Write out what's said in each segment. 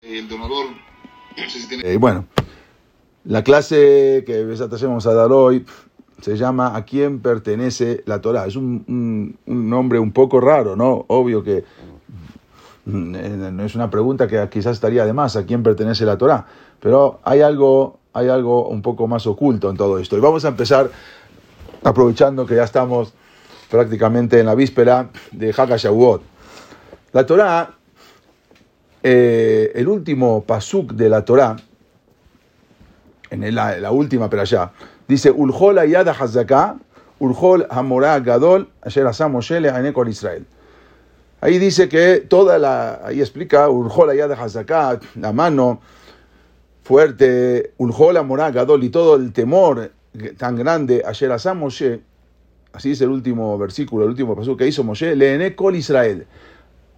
El donador, no sé si tiene... Eh, bueno, la clase que vamos a dar hoy se llama ¿A quién pertenece la Torah? Es un, nombre un poco raro, ¿no? Obvio que mm, eh, es una pregunta que quizás estaría de más, ¿a quién pertenece la Torah? Pero hay algo, hay algo un poco más oculto en todo esto. Y vamos a empezar aprovechando que ya estamos prácticamente en la víspera de Haka Shavuot. La Torah, eh, el último pasuk de la Torah, en la, la última pero allá, dice Ulhol Ayada Hazaka, Ulhol Hamorah Gadol, Asher Asa Moshe Le'ane Kol Israel. Ahí dice que toda la, ahí explica Ulhol Ayada Hazaka, la mano fuerte, Ulhol Hamorah Gadol y todo el temor tan grande, Asa Moshe, así dice el último versículo, el último paso que hizo Moshe, Le'ene Kol Israel,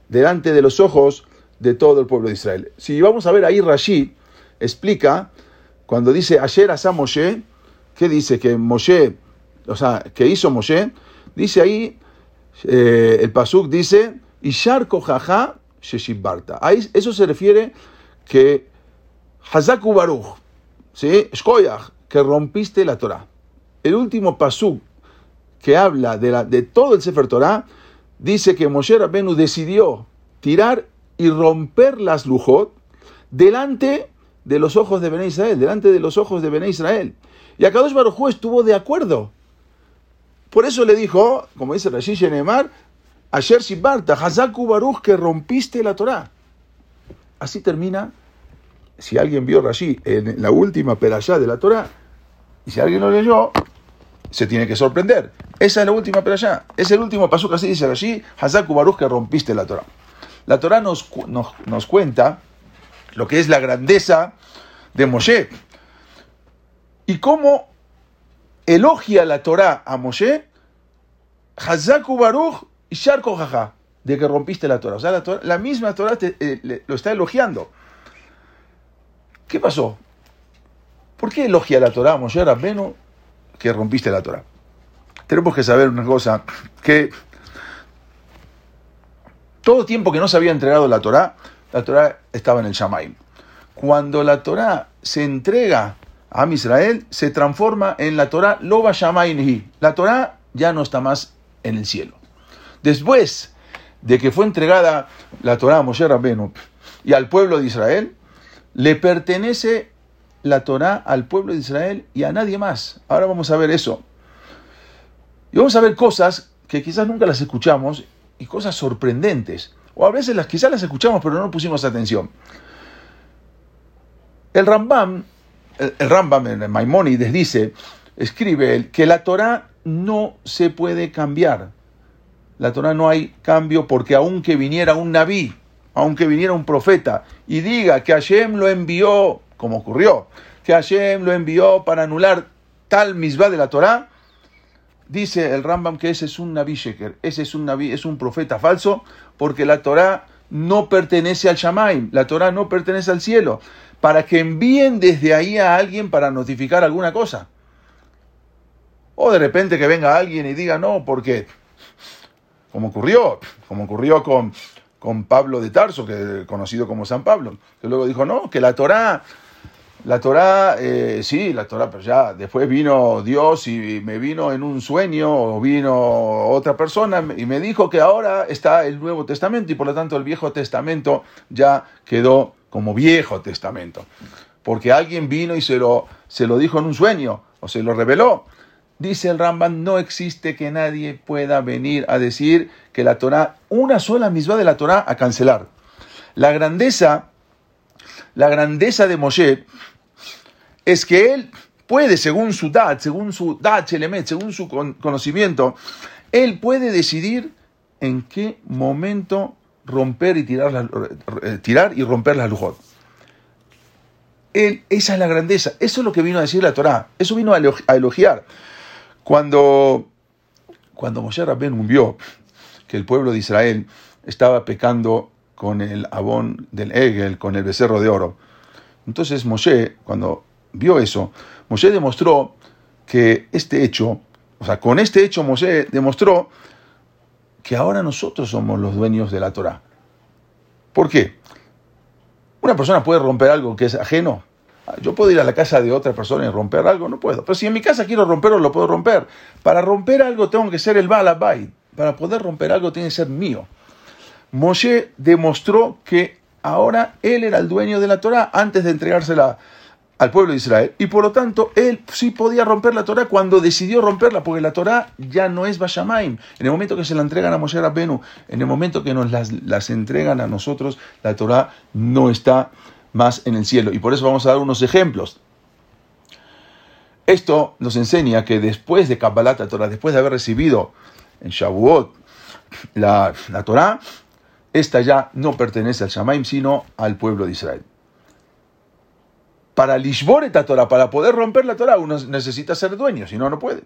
delante de los ojos de todo el pueblo de Israel. Si vamos a ver ahí Rashi explica cuando dice ayer asa Moshe, ¿qué dice? Que Moshe, o sea, que hizo Moshe, dice ahí, eh, el pasuk dice, Ishar kojaja sheshibarta. Ahí eso se refiere que Hazaku Baruch, ¿sí? Que rompiste la Torah. El último pasuk que habla de, la, de todo el Sefer Torah, dice que Moshe Rabbenu decidió tirar y romper las lujot delante de los ojos de Bené Israel, delante de los ojos de Bené Israel. Y Akadosh Baruj estuvo de acuerdo. Por eso le dijo, como dice Rashi Shenemar, Asher Shibarta, Hazaku Baruch, que rompiste la Torah. Así termina, si alguien vio Rashi en la última perashá de la Torah, y si alguien lo leyó, se tiene que sorprender. Esa es la última perashá. Es el último paso que así dice Rashi, Hazaku Baruch, que rompiste la Torah. La Torah nos, nos, nos cuenta lo que es la grandeza de Moshe. Y cómo elogia la Torah a Moshe, Hazaku Baruch y Sharko Jaja, de que rompiste la Torah. O sea, la, Torah- la misma Torah te- eh, lo está elogiando. ¿Qué pasó? ¿Por qué elogia la Torah a Moshe Rabbenu que rompiste la Torah? Tenemos que saber una cosa, que todo tiempo que no se había entregado la Torah, la Torah estaba en el Shamaim. Cuando la Torah se entrega a Israel, se transforma en la Torah Loba Shamaim La Torah ya no está más en el cielo. Después de que fue entregada la Torah a Moshe Rabbenu y al pueblo de Israel, le pertenece la Torah al pueblo de Israel y a nadie más. Ahora vamos a ver eso. Y vamos a ver cosas que quizás nunca las escuchamos y cosas sorprendentes. O a veces las quizás las escuchamos pero no pusimos atención. El Rambam, el, Rambam en Maimónides dice, escribe que la Torah no se puede cambiar. La Torah no hay cambio porque aunque viniera un nabí, aunque viniera un profeta y diga que Hashem lo envió, como ocurrió, que Hashem lo envió para anular tal misbah de la Torah, dice el Rambam que ese es un Nabi Sheker, ese es un Nabi, es un profeta falso, porque la Torah no pertenece al Shamaim, la Torah no pertenece al cielo, para que envíen desde ahí a alguien para notificar alguna cosa. O de repente que venga alguien y diga no, porque, como ocurrió, como ocurrió con, con Pablo de Tarso, que conocido como San Pablo, que luego dijo no, que la Torah la Torah, eh, sí, la Torah, pero ya después vino Dios y me vino en un sueño o vino otra persona y me dijo que ahora está el Nuevo Testamento y por lo tanto el Viejo Testamento ya quedó como Viejo Testamento. Porque alguien vino y se lo, se lo dijo en un sueño o se lo reveló. Dice el Rambam, no existe que nadie pueda venir a decir que la Torah, una sola misma de la Torah, a cancelar. La grandeza, la grandeza de Moshe es que él puede, según su dad, según su dad, según su con- conocimiento, él puede decidir en qué momento romper y tirar, eh, tirar y romper las lujot. Él, esa es la grandeza, eso es lo que vino a decir la Torá, eso vino a elogiar. Cuando, cuando Moshe Rabbeinu vio que el pueblo de Israel estaba pecando con el abón del Egel, con el becerro de oro, entonces Moshe, cuando vio eso, Moshe demostró que este hecho, o sea, con este hecho Moshe demostró que ahora nosotros somos los dueños de la Torah. ¿Por qué? Una persona puede romper algo que es ajeno. Yo puedo ir a la casa de otra persona y romper algo, no puedo. Pero si en mi casa quiero romperlo, lo puedo romper. Para romper algo tengo que ser el Balabait. Para poder romper algo tiene que ser mío. Moshe demostró que ahora él era el dueño de la Torah antes de entregársela al pueblo de Israel. Y por lo tanto, él sí podía romper la Torah cuando decidió romperla, porque la Torah ya no es Bashamaim. En el momento que se la entregan a Moshe Rabbenu, en el momento que nos las, las entregan a nosotros, la Torah no está más en el cielo. Y por eso vamos a dar unos ejemplos. Esto nos enseña que después de Kabbalat Torah, después de haber recibido en Shavuot la, la Torah, esta ya no pertenece al Shamaim, sino al pueblo de Israel. Para Lishboret Torah, para poder romper la Torah, uno necesita ser dueño, si no, no puede.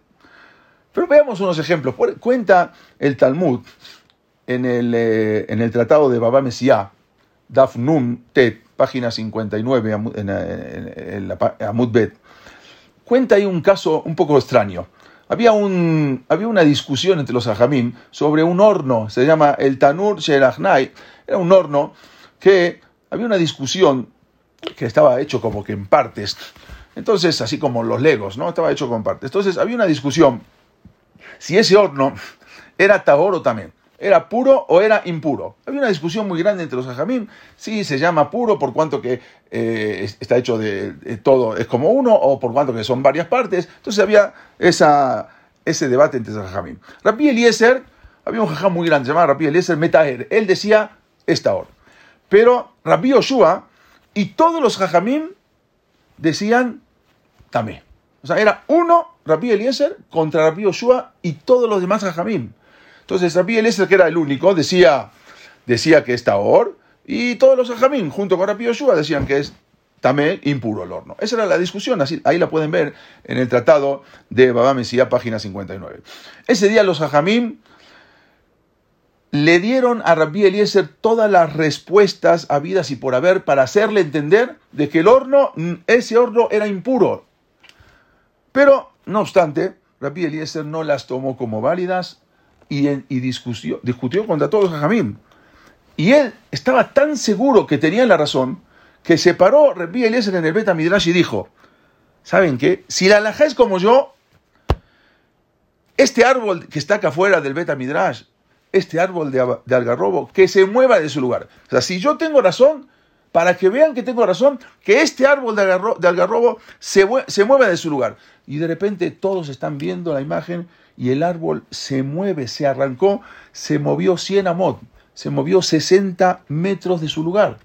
Pero veamos unos ejemplos. Cuenta el Talmud en el, eh, en el tratado de Baba Mesiah, Daf Nun Tet, página 59, en, en, la Amud Bet. Cuenta ahí un caso un poco extraño. Había, un, había una discusión entre los ajamim sobre un horno, se llama el Tanur Sherachnai, era un horno que había una discusión que estaba hecho como que en partes. Entonces, así como los legos, ¿no? Estaba hecho con partes. Entonces, había una discusión si ese horno era tahor o también. ¿Era puro o era impuro? Había una discusión muy grande entre los ajamim. Si se llama puro por cuanto que eh, está hecho de, todo, es como uno, o por cuanto que son varias partes. Entonces había esa, ese debate entre los ajamim. Rabbi Eliezer, había un jajam muy grande llamado Rabbi Eliezer Metaher. Él decía esta hora. Pero Rabbi Yoshua y todos los jajamim decían tamé. O sea, era uno, Rabbi Eliezer, contra Rabbi Yoshua y todos los demás jajamim. Entonces Rabbi Eliezer, que era el único, decía, decía que es Taor, y todos los jajamim, junto con Rabbi Yoshua, decían que es tamé impuro el horno. Esa era la discusión, así, ahí la pueden ver en el tratado de Baba Mesía, página 59. Ese día los jajamim le dieron a Rabbi Eliezer todas las respuestas habidas y por haber para hacerle entender de que el horno, ese horno era impuro. Pero, no obstante, Rabbi Eliezer no las tomó como válidas y, discutió, discutió, contra todos los jajamim. Y él estaba tan seguro que tenía la razón que se paró Rabbi Eliezer en el Beta Midrash y dijo, ¿saben qué? Si la alhaja es como yo, este árbol que está acá afuera del Beta Midrash este árbol de, algarrobo que se mueva de su lugar. O sea, si yo tengo razón, para que vean que tengo razón, que este árbol de, algarrobo se, se mueva de su lugar. Y de repente todos están viendo la imagen y el árbol se mueve, se arrancó, se movió 100 amot, se movió 60 metros de su lugar.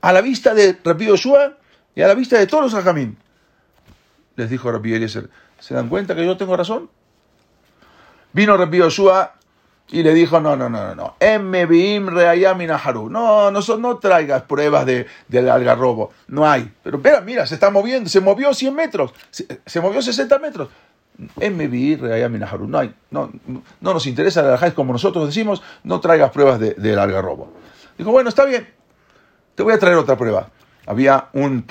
A la vista de Rabbi Yoshua y a la vista de todos los ajamín. Les dijo Rabbi Eliezer, ¿se dan cuenta que yo tengo razón? Vino Rabbi Yoshua y le dijo, no, no, no, no, no. No, no, no traigas pruebas de, del algarrobo. No hay. Pero espera, mira, se está moviendo, se movió 100 metros, se movió 60 metros no no, no nos interesa la alhaja, como nosotros decimos, no traigas pruebas de, del algarrobo. Dijo, bueno, está bien, te voy a traer otra prueba. Había un,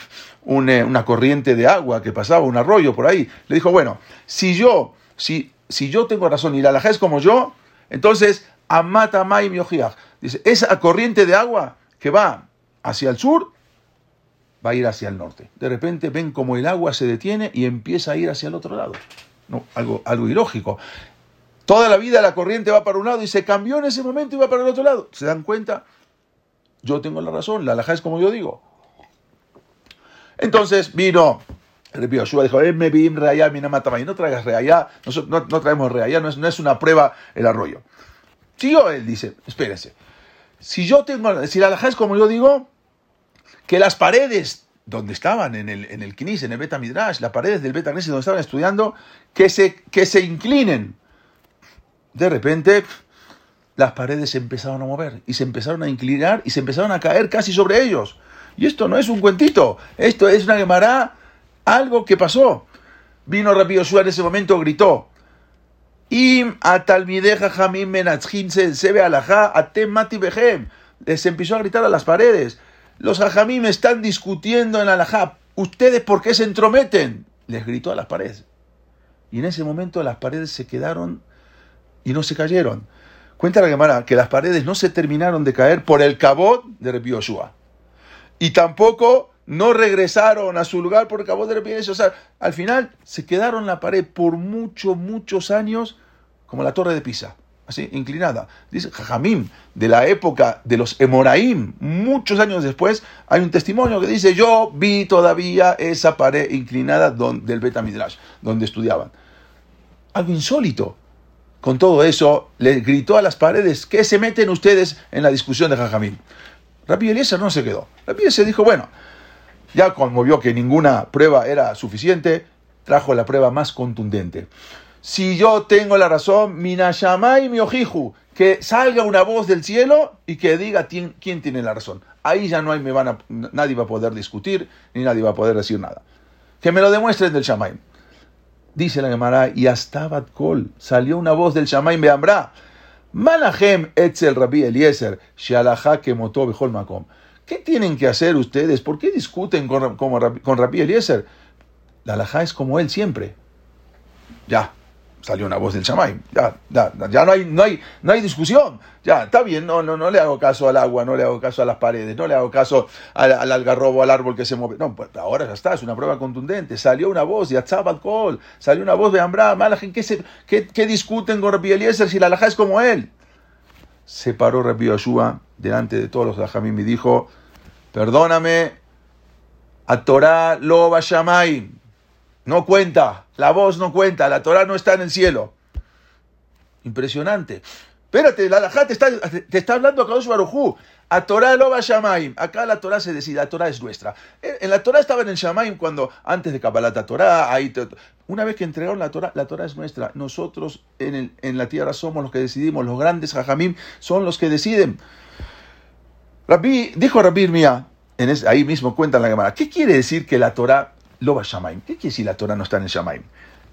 eh, una corriente de agua que pasaba, un arroyo por ahí. Le dijo, bueno, si yo, si, si yo tengo razón y la alhaja es como yo, entonces, Amata Maim Dice, esa corriente de agua que va hacia el sur, va a ir hacia el norte. De repente ven como el agua se detiene y empieza a ir hacia el otro lado. No, algo, algo ilógico. Toda la vida la corriente va para un lado y se cambió en ese momento y va para el otro lado. ¿Se dan cuenta? Yo tengo la razón, la alhaja es como yo digo. Entonces vino Repito, Yoshua dijo, me no traigas reayá, no, no, traemos reayá, no es, no es una prueba el arroyo. yo él dice, espérense, si yo tengo, si la alhaja es como yo digo, que las paredes donde estaban, en el, en el Kinis, en el Beta Midrash, las paredes del Beta donde estaban estudiando, que se, que se inclinen. De repente, las paredes se empezaron a mover y se empezaron a inclinar y se empezaron a caer casi sobre ellos. Y esto no es un cuentito, esto es una Gemara algo que pasó. Vino Rabbi Yoshua en ese momento, gritó, Im atalmideja jamim se ve alajá atem mati behem. Les empezó a gritar a las paredes. Los hajamim están discutiendo en alajá. ¿Ustedes por qué se entrometen? Les gritó a las paredes. Y en ese momento las paredes se quedaron y no se cayeron. Cuenta la Gemara que las paredes no se terminaron de caer por el cabot de Rabbi Yoshua. y tampoco no regresaron a su lugar por acabó de repetir O sea, al final se quedaron la pared por muchos, muchos años, como la torre de Pisa, así, inclinada. Dice Jajamim, de la época de los Emoraim, muchos años después, hay un testimonio que dice: Yo vi todavía esa pared inclinada del Betamidrash, donde estudiaban. Algo insólito. Con todo eso, le gritó a las paredes: ¿Qué se meten ustedes en la discusión de Jajamim? Rabbi Eliezer no se quedó. Rabbi Eliezer dijo: Bueno ya como vio que ninguna prueba era suficiente, trajo la prueba más contundente. Si yo tengo la razón, Minashamay mi ojiju, que salga una voz del cielo y que diga quién tiene la razón. Ahí ya no hay, me van a, nadie va a poder discutir, ni nadie va a poder decir nada. Que me lo demuestren del Shamay. Dice la Gemara, y hasta Kol salió una voz del Shamay Beambra. Malahem etzel Rabbi Eliezer, Shalaha que motó Bejol Makom. ¿Qué tienen que hacer ustedes? ¿Por qué discuten con, con, Rabbi Eliezer? La alajá es como él siempre. Ya, salió una voz del chamay. Ya, ya, ya no hay, no hay, no hay discusión. Ya, está bien, no, no, no le hago caso al agua, no le hago caso a las paredes, no le hago caso al, algarrobo, al árbol que se mueve. No, pues ahora ya está, es una prueba contundente. Salió una voz, ya Kol, salió una voz de Ambra, ¿qué, qué, ¿qué, discuten con Rabbi Eliezer si la alajá es como él? Se paró Rabbi Yoshua delante de todos los Rajamim y dijo, perdóname, a Torah lo Bashamay, no cuenta, la voz no cuenta, la Torah no está en el cielo. Impresionante. Espérate, la Alajá te está, te está hablando a Kadosh Barujú. A Torah lo Bashamay. Acá la Torah se decide, la Torah es nuestra. En la Torah estaba en el Shamaim cuando, antes de Kabbalat Torah, ahí una vez que entregaron la Torah, la Torah es nuestra. Nosotros en, la tierra somos los que decidimos, los grandes Jajamim son los que deciden. Rabbi, dijo Rabbi Mía, en ahí mismo cuenta la Gemara, ¿qué quiere decir que la Torah lo va a Shamaim? ¿Qué quiere decir la Torah no está en el Shamaim?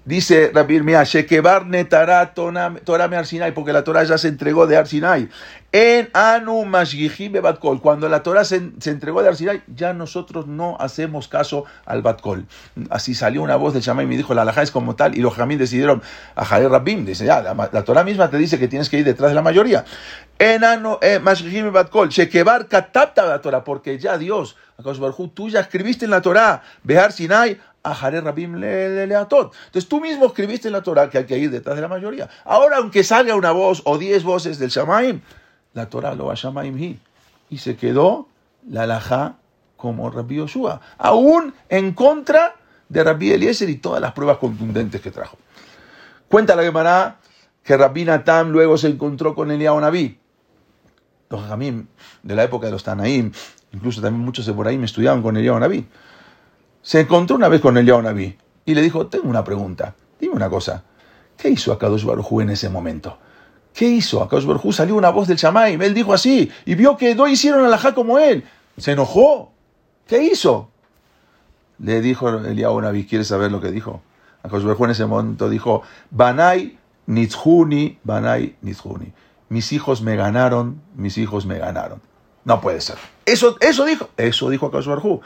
Dice Rabbi Mía, Shekebar Netara Torah me Arsinai, porque la Torah ya se entregó de Arsinai. En Anu Mashgihim Batkol, cuando la Torah se, entregó de Arsinai, ya nosotros no hacemos caso al Batkol. Así salió una voz del Shamaim y dijo, la alajá es como tal, y los Jamín decidieron a Jair Rabbim, dice, ya, la, la, Torah misma te dice que tienes que ir detrás de la mayoría. En Anu eh, Mashgihim Batkol, Shekebar Katapta la Torah, porque ya Dios, tú ya escribiste en la Torah, Behar Sinai, Rabim le, le, Entonces tú mismo escribiste en la Torah que hay que ir detrás de la mayoría. Ahora, aunque salga una voz o diez voces del Shamaim, la Torah lo va a Shamaim y se quedó la alajá como Rabbi Yoshua, aún en contra de Rabbi Eliezer y todas las pruebas contundentes que trajo. Cuenta la Gemara que Rabbi Natam luego se encontró con Eliyahu Naví. Los Jamim de la época de los Tanaim, incluso también muchos de por ahí me estudiaban con Eliyahu Naví se encontró una vez con el Naví y le dijo, tengo una pregunta, dime una cosa, ¿qué hizo Akadosh Baruj en ese momento? ¿Qué hizo? Akadosh Baruj salió una voz del Shamaim, él dijo así, y vio que no hicieron alajá como él, se enojó, ¿qué hizo? Le dijo el Naví, ¿quieres saber lo que dijo? Akadosh Baruj en ese momento dijo, Banai Nitzhuni, Banai Nitzhuni. Mis hijos me ganaron, mis hijos me ganaron. No puede ser. Eso, eso dijo, eso dijo Akadosh Baruj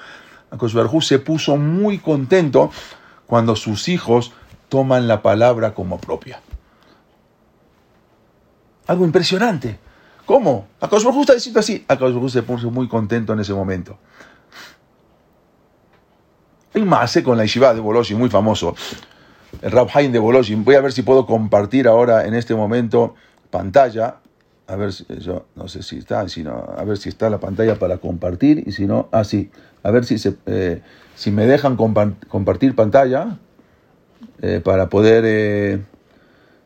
Akosberjú se puso muy contento cuando sus hijos toman la palabra como propia. Algo impresionante. ¿Cómo? Akosberjú está diciendo así. Akosberjú se puso muy contento en ese momento. Hay maase con la yeshiva de Boloshin, muy famoso. El Rab de Boloshin. Voy a ver si puedo compartir ahora en este momento pantalla. A ver si yo no sé si está, a ver si está la pantalla para compartir y si no, así. Ah, a ver si, se, eh, si me dejan compartir pantalla eh, para poder... Eh,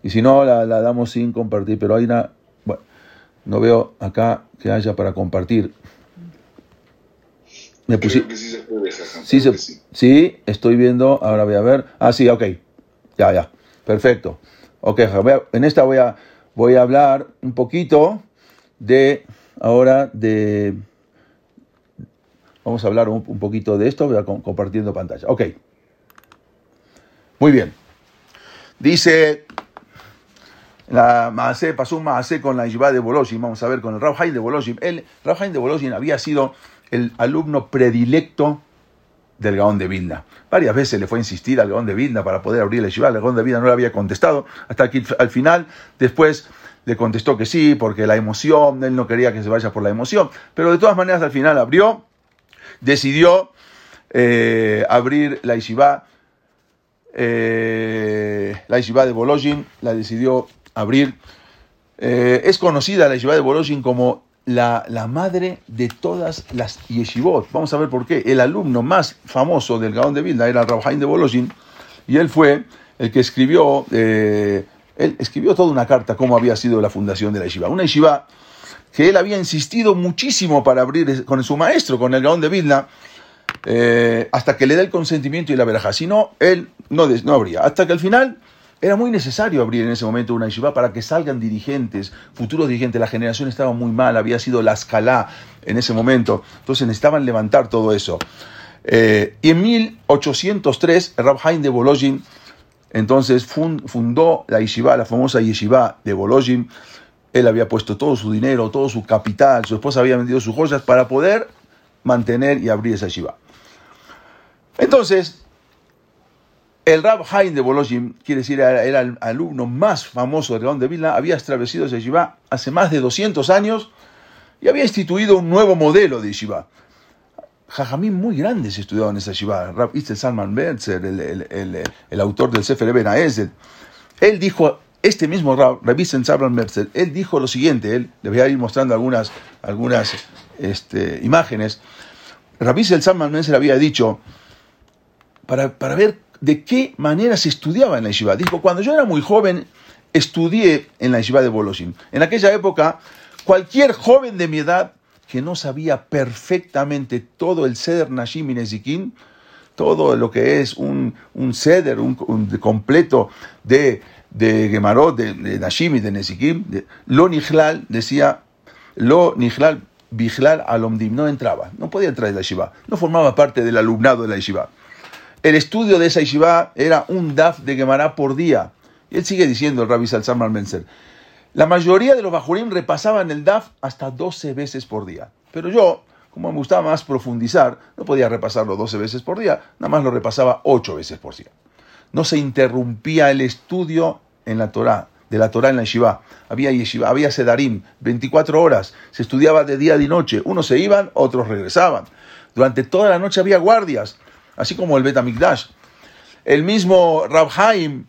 y si no, la, damos sin compartir, pero hay una... Bueno, no veo acá que haya para compartir. Me puse, sí, se puede sí, sí. sí, estoy viendo, ahora voy a ver. Ah, sí, ok. Ya, ya. Perfecto. Ok, en esta voy a, voy a hablar un poquito de, ahora, de Vamos a hablar un, poquito de esto, compartiendo pantalla. Ok. Muy bien. Dice la Maase, pasó un Maase con la Yivá de Boloshin, vamos a ver con el Rauhain de Boloshin. El de Boloshin había sido el alumno predilecto del Gaón de Vilna. Varias veces le fue a insistir al Gaón de Vilna para poder abrir la Yivá, el Gaón de Vilna no le había contestado, hasta que al final, después le contestó que sí, porque la emoción, él no quería que se vaya por la emoción, pero de todas maneras al final abrió decidió eh, abrir la yeshiva, eh, la yeshiva de Bolojin, la decidió abrir. Eh, es conocida la yeshiva de Bolojin como la, la, madre de todas las yeshivot. Vamos a ver por qué. El alumno más famoso del Gaón de Vilna era Rabhaim de Bolojin, y él fue el que escribió, él escribió toda una carta cómo había sido la fundación de la yeshiva. Una yeshiva que él había insistido muchísimo para abrir con su maestro, con el Gaón de Vilna, eh, hasta que le dé el consentimiento y la veraja. Si no, él no, no abría. Hasta que al final era muy necesario abrir en ese momento una yeshiva para que salgan dirigentes, futuros dirigentes. La generación estaba muy mal, había sido la escala en ese momento. Entonces necesitaban levantar todo eso. Eh, y en 1803, Rab Haim de Bolojin, entonces fundó la yeshiva, la famosa yeshiva de Bolojin, él había puesto todo su dinero, todo su capital, su esposa había vendido sus joyas para poder mantener y abrir esa shiva. Entonces, el Rab Haim de Bolojim, quiere decir, era, el alumno más famoso de León de Vilna, había establecido esa shiva hace más de 200 años y había instituido un nuevo modelo de shiva. Jajamín muy grandes estudiaban esa shiva. Rab Itzel Salman Berzer, el, autor del Sefer Eben él dijo este mismo Rabbi Sabran Mercer, él dijo lo siguiente, él, les voy a ir mostrando algunas, algunas este, imágenes. Rabbi Sabran Mercer había dicho, para, para ver de qué manera se estudiaba en la yeshiva. Dijo, cuando yo era muy joven, estudié en la yeshiva de Boloshin. En aquella época, cualquier joven de mi edad que no sabía perfectamente todo el Seder Nashim y Nezikin, todo lo que es un, un Seder un completo de de Gemarot, de, de Nashim y de Nesikim, lo Nijlal decía, lo Nijlal Bijlal Alomdim, no entraba, no podía entrar en la yeshiva, no formaba parte del alumnado de la yeshiva. El estudio de esa yeshiva era un daf de Gemara por día. Y él sigue diciendo, el rabbi Salzamar Menzer, la mayoría de los bajurim repasaban el daf hasta 12 veces por día. Pero yo, como me gustaba más profundizar, no podía repasarlo 12 veces por día, nada más lo repasaba 8 veces por día. No se interrumpía el estudio en la Torá, de la Torá en la yeshiva. Había yeshiva, había sedarim, 24 horas, se estudiaba de día y de noche. Unos se iban, otros regresaban. Durante toda la noche había guardias, así como el Betamikdash. El mismo Rab Haim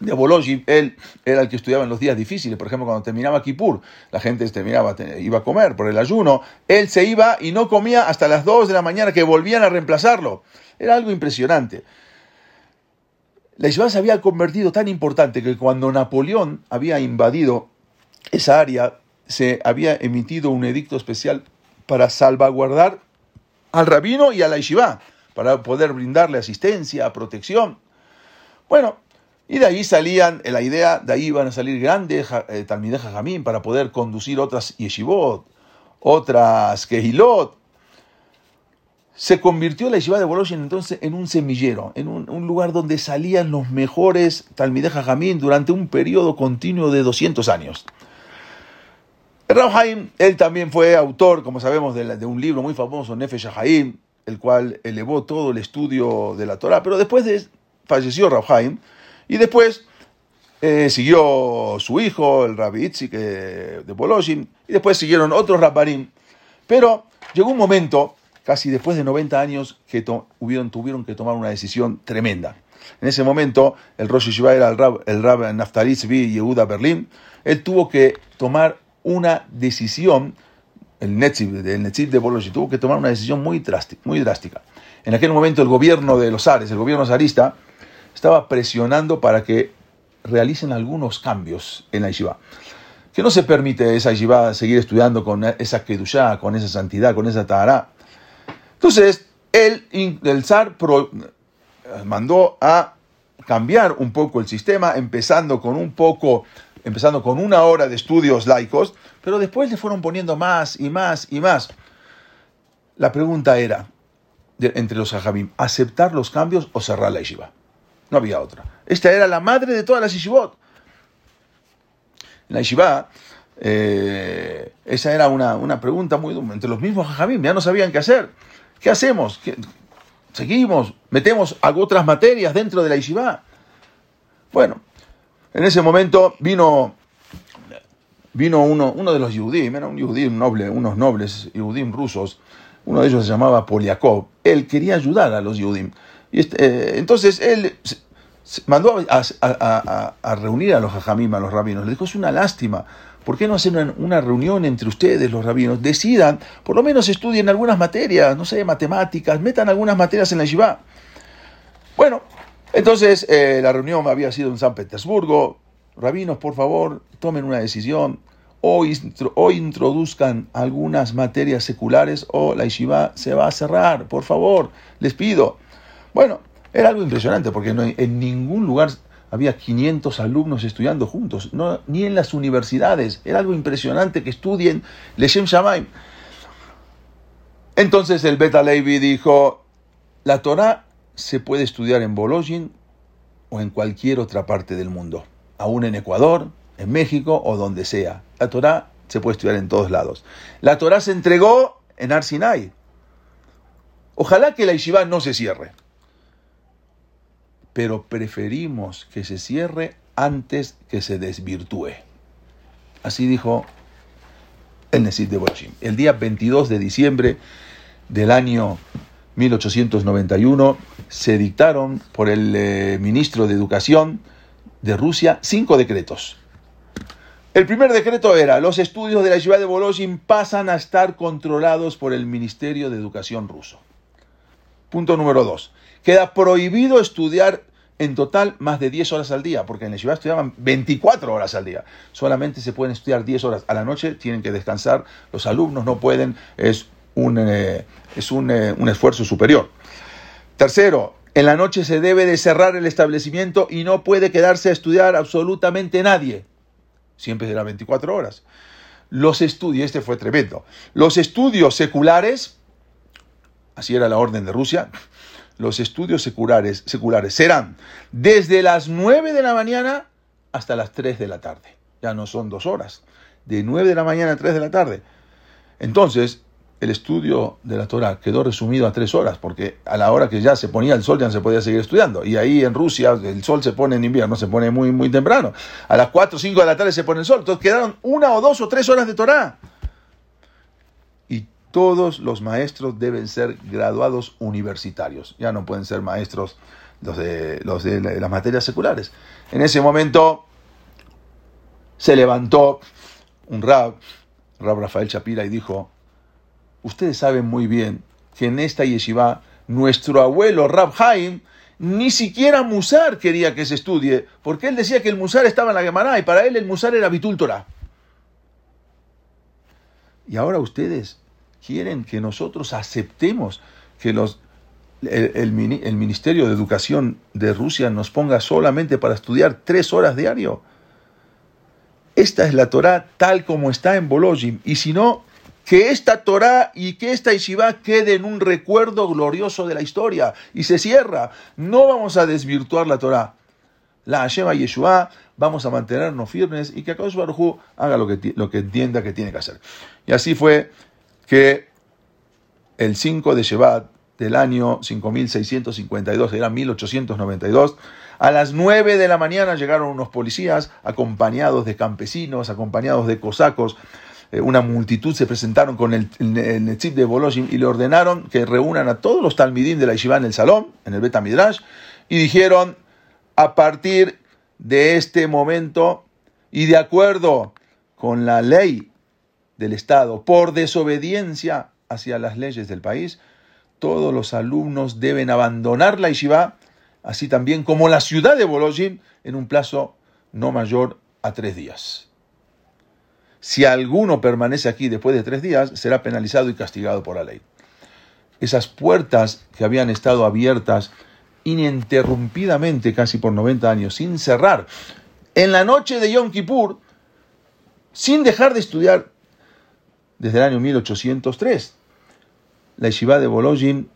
de Bolojim, él era el que estudiaba en los días difíciles, por ejemplo, cuando terminaba Kippur, la gente terminaba, iba a comer por el ayuno, él se iba y no comía hasta las 2 de la mañana que volvían a reemplazarlo. Era algo impresionante. La yeshiva se había convertido tan importante que cuando Napoleón había invadido esa área, se había emitido un edicto especial para salvaguardar al rabino y a la yeshiva, para poder brindarle asistencia, protección. Bueno, y de ahí salían, la idea, de ahí iban a salir grandes eh, para poder conducir otras yeshivot, otras kehilot, se convirtió la yeshiva de Boloshin entonces en un semillero, en un, lugar donde salían los mejores Talmideh Jajamín durante un periodo continuo de 200 años. Haim, él también fue autor, como sabemos, de, un libro muy famoso, Nefesh Haim, el cual elevó todo el estudio de la Torah, pero después de, falleció Haim, y después eh, siguió su hijo, el Rabbi Itzik de Boloshin, y después siguieron otros Rabbarim, pero llegó un momento casi después de 90 años que tuvieron que tomar una decisión tremenda. En ese momento, el Rosh Yeshiva era el Rab, el Rab Naftali Yehuda Berlín. Él tuvo que tomar una decisión, el Netziv, el Netziv de Bolochi, tuvo que tomar una decisión muy drástica, muy drástica. En aquel momento, el gobierno de los Ares, el gobierno zarista, estaba presionando para que realicen algunos cambios en la yeshiva. Que no se permite esa yeshiva seguir estudiando con esa kedushá, con esa santidad, con esa tahara entonces, el, el zar mandó a cambiar un poco el sistema, empezando con un poco, empezando con una hora de estudios laicos, pero después le fueron poniendo más y más y más. La pregunta era, entre los hajamim, ¿aceptar los cambios o cerrar la yeshiva? No había otra. Esta era la madre de todas las yeshivot. La yeshiva, eh, esa era una, una pregunta muy. Entre los mismos hajamim ya no sabían qué hacer. ¿Qué hacemos? ¿Seguimos? ¿Metemos otras materias dentro de la yeshiva? Bueno, en ese momento vino, vino uno, uno de los yudim, era un yudim noble, unos nobles yudim rusos, uno de ellos se llamaba Poliakov, él quería ayudar a los Yudim. Y este, eh, entonces él mandó a, reunir a los hajamim, a los rabinos. Le dijo, es una lástima. ¿Por qué no hacen una, reunión entre ustedes, los rabinos? Decidan, por lo menos estudien algunas materias, no sé, matemáticas, metan algunas materias en la yeshiva. Bueno, entonces eh, la reunión había sido en San Petersburgo. Rabinos, por favor, tomen una decisión. O, o, introduzcan algunas materias seculares o la yeshiva se va a cerrar. Por favor, les pido. Bueno, era algo impresionante porque en ningún lugar había 500 alumnos estudiando juntos, ni en las universidades. Era algo impresionante que estudien Leshem Shamaim. Entonces el Beta Levi dijo, la Torah se puede estudiar en Bologin o en cualquier otra parte del mundo, aún en Ecuador, en México o donde sea. La Torah se puede estudiar en todos lados. La Torah se entregó en Arsinai. Ojalá que la yeshiva no se cierre pero preferimos que se cierre antes que se desvirtúe. Así dijo el Nesit de Bochim. El día 22 de diciembre del año 1891 se dictaron por el eh, ministro de Educación de Rusia cinco decretos. El primer decreto era, los estudios de la ciudad de Voloshin pasan a estar controlados por el Ministerio de Educación ruso. Punto número dos, queda prohibido estudiar en total más de 10 horas al día, porque en la ciudad estudiaban 24 horas al día. Solamente se pueden estudiar 10 horas a la noche, tienen que descansar, los alumnos no pueden, es un, eh, es un, eh, un esfuerzo superior. Tercero, en la noche se debe de cerrar el establecimiento y no puede quedarse a estudiar absolutamente nadie. Siempre será 24 horas. Los estudios, este fue tremendo, los estudios seculares, así era la orden de Rusia, los estudios seculares, serán desde las 9 de la mañana hasta las 3 de la tarde. Ya no son dos horas. De 9 de la mañana a 3 de la tarde. Entonces, el estudio de la Torah quedó resumido a tres horas, porque a la hora que ya se ponía el sol ya no se podía seguir estudiando. Y ahí en Rusia el sol se pone en invierno, se pone muy, muy temprano. A las 4 o 5 de la tarde se pone el sol. Entonces quedaron una o dos o tres horas de Torah todos los maestros deben ser graduados universitarios. Ya no pueden ser maestros los de, las materias seculares. En ese momento se levantó un rab, rab Rafael Shapira, y dijo, ustedes saben muy bien que en esta yeshiva nuestro abuelo Rab Haim ni siquiera Musar quería que se estudie, porque él decía que el Musar estaba en la Gemara y para él el Musar era Bitul Torah. Y ahora ustedes quieren que nosotros aceptemos que los, el, Ministerio de Educación de Rusia nos ponga solamente para estudiar tres horas diario. Esta es la Torah tal como está en Bolojim. Y si no, que esta Torah y que esta Yeshiva quede en un recuerdo glorioso de la historia. Y se cierra. No vamos a desvirtuar la Torah. La Hashem Yeshua, vamos a mantenernos firmes y que Akadosh Baruj haga lo que, lo que entienda que tiene que hacer. Y así fue que el 5 de Shevat del año 5652, era 1892, a las 9 de la mañana llegaron unos policías acompañados de campesinos, acompañados de cosacos, eh, una multitud se presentaron con el, el, de Boloshin y le ordenaron que reúnan a todos los talmidín de la yeshiva en el salón, en el Beta Midrash, y dijeron, a partir de este momento y de acuerdo con la ley del Estado por desobediencia hacia las leyes del país, todos los alumnos deben abandonar la yeshiva, así también como la ciudad de Bolojin, en un plazo no mayor a tres días. Si alguno permanece aquí después de tres días, será penalizado y castigado por la ley. Esas puertas que habían estado abiertas ininterrumpidamente casi por 90 años, sin cerrar, en la noche de Yom Kippur, sin dejar de estudiar desde el año 1803. La yeshiva de Bolojin,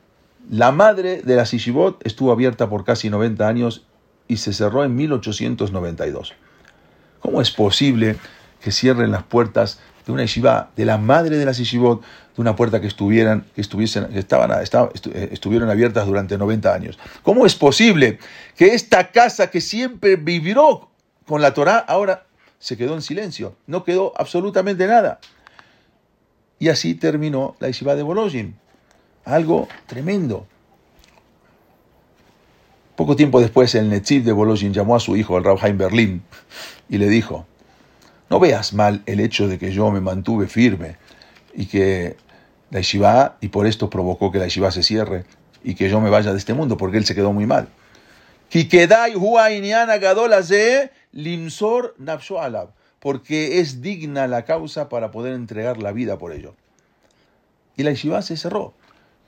la madre de la yeshivot, estuvo abierta por casi 90 años y se cerró en 1892. ¿Cómo es posible que cierren las puertas de una yeshiva, de la madre de la yeshivot, de una puerta que estuvieran, estuviesen, estaban, eh, estuvieron abiertas durante 90 años? ¿Cómo es posible que esta casa que siempre vivió con la Torah ahora se quedó en silencio? No quedó absolutamente nada. Y así terminó la yeshiva de Bolojin. Algo tremendo. Poco tiempo después, el Netziv de Bologin llamó a su hijo, el Rabhaim Berlín, y le dijo, no veas mal el hecho de que yo me mantuve firme y que la yeshiva, y por esto provocó que la yeshiva se cierre y que yo me vaya de este mundo, porque él se quedó muy mal. Porque es digna la causa para poder entregar la vida por ello. Y la yeshiva se cerró.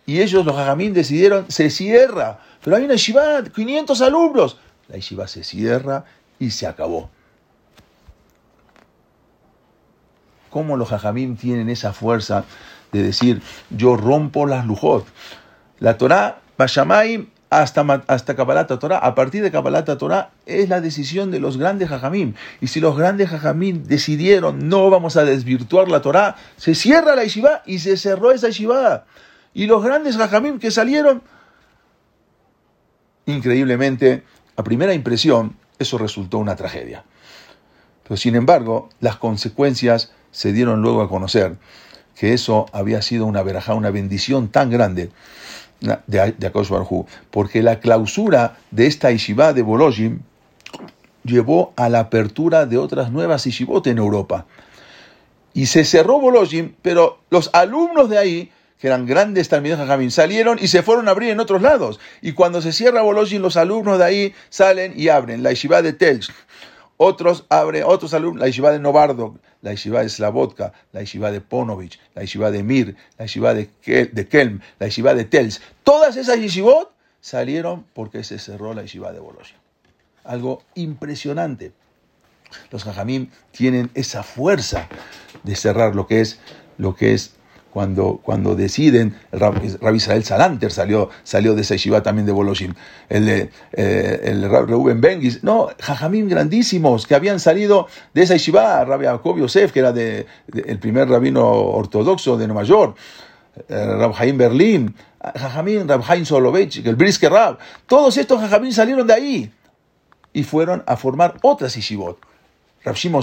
Y ellos, los hajamín, decidieron, se cierra. Pero hay una yeshiva, 500 alumnos. La yeshiva se cierra y se acabó. ¿Cómo los hajamín tienen esa fuerza de decir, yo rompo las lujot? La Torah, Bashamayim, hasta, hasta Torah, a partir de Kabbalat Torah, es la decisión de los grandes Jajamim. Y si los grandes Jajamim decidieron no vamos a desvirtuar la Torah, se cierra la Yeshiva y se cerró esa Yeshiva. Y los grandes Jajamim que salieron, increíblemente, a primera impresión, eso resultó una tragedia. Pero sin embargo, las consecuencias se dieron luego a conocer que eso había sido una verajá, una bendición tan grande de, de porque la clausura de esta yeshiva de Bolojim llevó a la apertura de otras nuevas yeshivot en Europa. Y se cerró Bolojim, pero los alumnos de ahí, que eran grandes talmidos Jajamín, salieron y se fueron a abrir en otros lados. Y cuando se cierra Bolojim, los alumnos de ahí salen y abren la yeshiva de Telch, otros abren, otros alumnos, la yeshiva de Novardo, la yeshiva de Slavotka, la yeshiva de Ponovich, la yeshiva de Mir, la yeshiva de, Kelm, la yeshiva de Tels. Todas esas yeshivot salieron porque se cerró la yeshiva de Bologna. Algo impresionante. Los jajamim tienen esa fuerza de cerrar lo que es, lo que es cuando, cuando deciden, Rabbi Israel Salanter salió, salió de esa yeshiva también de Boloshin, el, de, eh, el Reuben Bengis, no, jajamim grandísimos que habían salido de esa yeshiva, Rabbi Jacob Yosef, que era de, el primer rabino ortodoxo de Nueva York, eh, Rab Haim Berlín, Jajamín, Rab Haim Soloveitch, el Brisker Rab, todos estos Jajamín salieron de ahí y fueron a formar otras yeshivot. Rab Shimon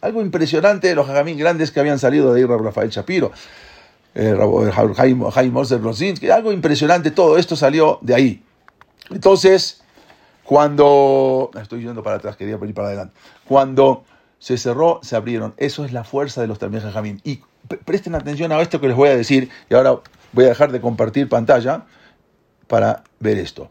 algo impresionante, los Jajamín grandes que habían salido de ahí, Rab Rafael Shapiro eh, algo impresionante, todo esto salió de ahí. Entonces, cuando, estoy yendo para atrás, quería ir para adelante, cuando se cerró, se abrieron, eso es la fuerza de los Talmud Jamín. Y presten atención a esto que les voy a decir, y ahora voy a dejar de compartir pantalla para ver esto.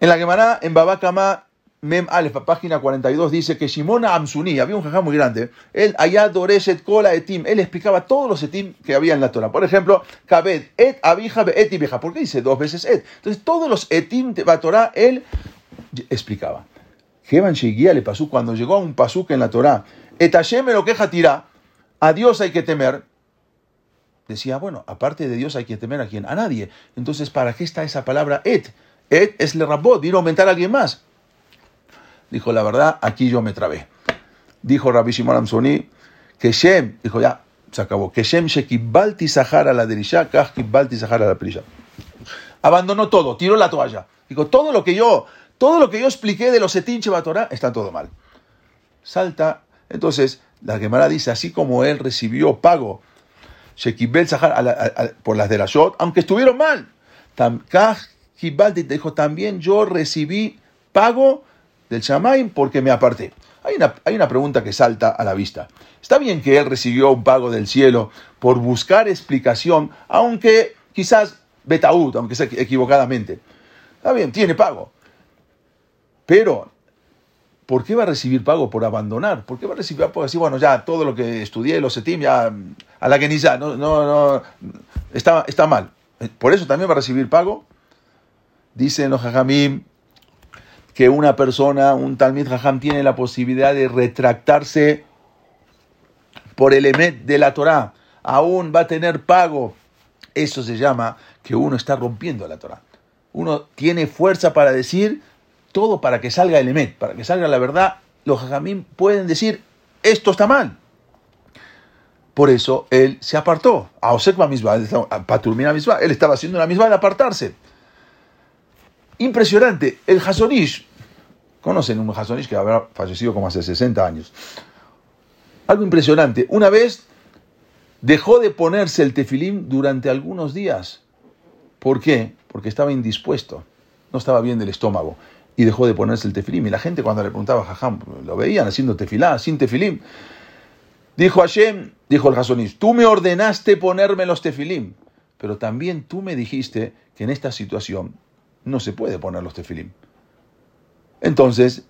En la Gemara, en Babakama, Mem Alef, página 42, dice que Shimona Amsuni, había un jajá muy grande, él allá Doreshet Kola Etim, él explicaba todos los Etim que había en la Torah. Por ejemplo, Kabed, Et, Abija, Et y Beja. ¿Por qué dice dos veces Et? Entonces, todos los Etim de la Torah, él explicaba. Jevan Sheguía le pasó cuando llegó a un pasuk en la Torah, Et Hashem lo queja tira, a Dios hay que temer. Decía, bueno, aparte de Dios hay que temer a quién? A nadie. Entonces, ¿para qué está esa palabra Et? Et es le rabot, vino a aumentar a alguien más. Dijo, la verdad, aquí yo me trabé. Dijo Rabbi Shimon Amsoni, que Shem, dijo, ya, se acabó, que Shem Shekibalti Sahara la derisha, Kibalti Sahara la perisha. Abandonó todo, tiró la toalla. Dijo, todo lo que yo, todo lo que yo expliqué de los Etin Torah está todo mal. Salta, entonces, la Gemara dice, así como él recibió pago Shekibel Sahara por las de la Shot, aunque estuvieron mal. Kibalti dijo, también yo recibí pago del Shamaim porque me aparté. Hay una, hay una pregunta que salta a la vista. Está bien que él recibió un pago del cielo por buscar explicación, aunque quizás betaúd, aunque sea equivocadamente. Está bien, tiene pago. Pero, ¿por qué va a recibir pago por abandonar? ¿Por qué va a recibir pago así? Bueno, ya todo lo que estudié, los setim, ya a la que ni no, no, no, está, está mal. ¿Por eso también va a recibir pago? Dicen los hajamim, que una persona, un Talmid Jajam, tiene la posibilidad de retractarse por el emet de la Torah. Aún va a tener pago. Eso se llama que uno está rompiendo la Torah. Uno tiene fuerza para decir todo para que salga el emet, para que salga la verdad. Los Jajamim pueden decir, esto está mal. Por eso él se apartó. A Paturmina misma, él estaba haciendo la misma de apartarse. Impresionante. El Hasonish, conocen un Hasonish que habrá fallecido como hace 60 años. Algo impresionante. Una vez dejó de ponerse el tefilim durante algunos días. ¿Por qué? Porque estaba indispuesto, no estaba bien del estómago y dejó de ponerse el tefilim. Y la gente cuando le preguntaba Jajam, lo veían haciendo tefilá, sin tefilim. Dijo Hashem, dijo el Hasonish, tú me ordenaste ponerme los tefilim, pero también tú me dijiste que en esta situación no se puede poner los tefilim. Entonces,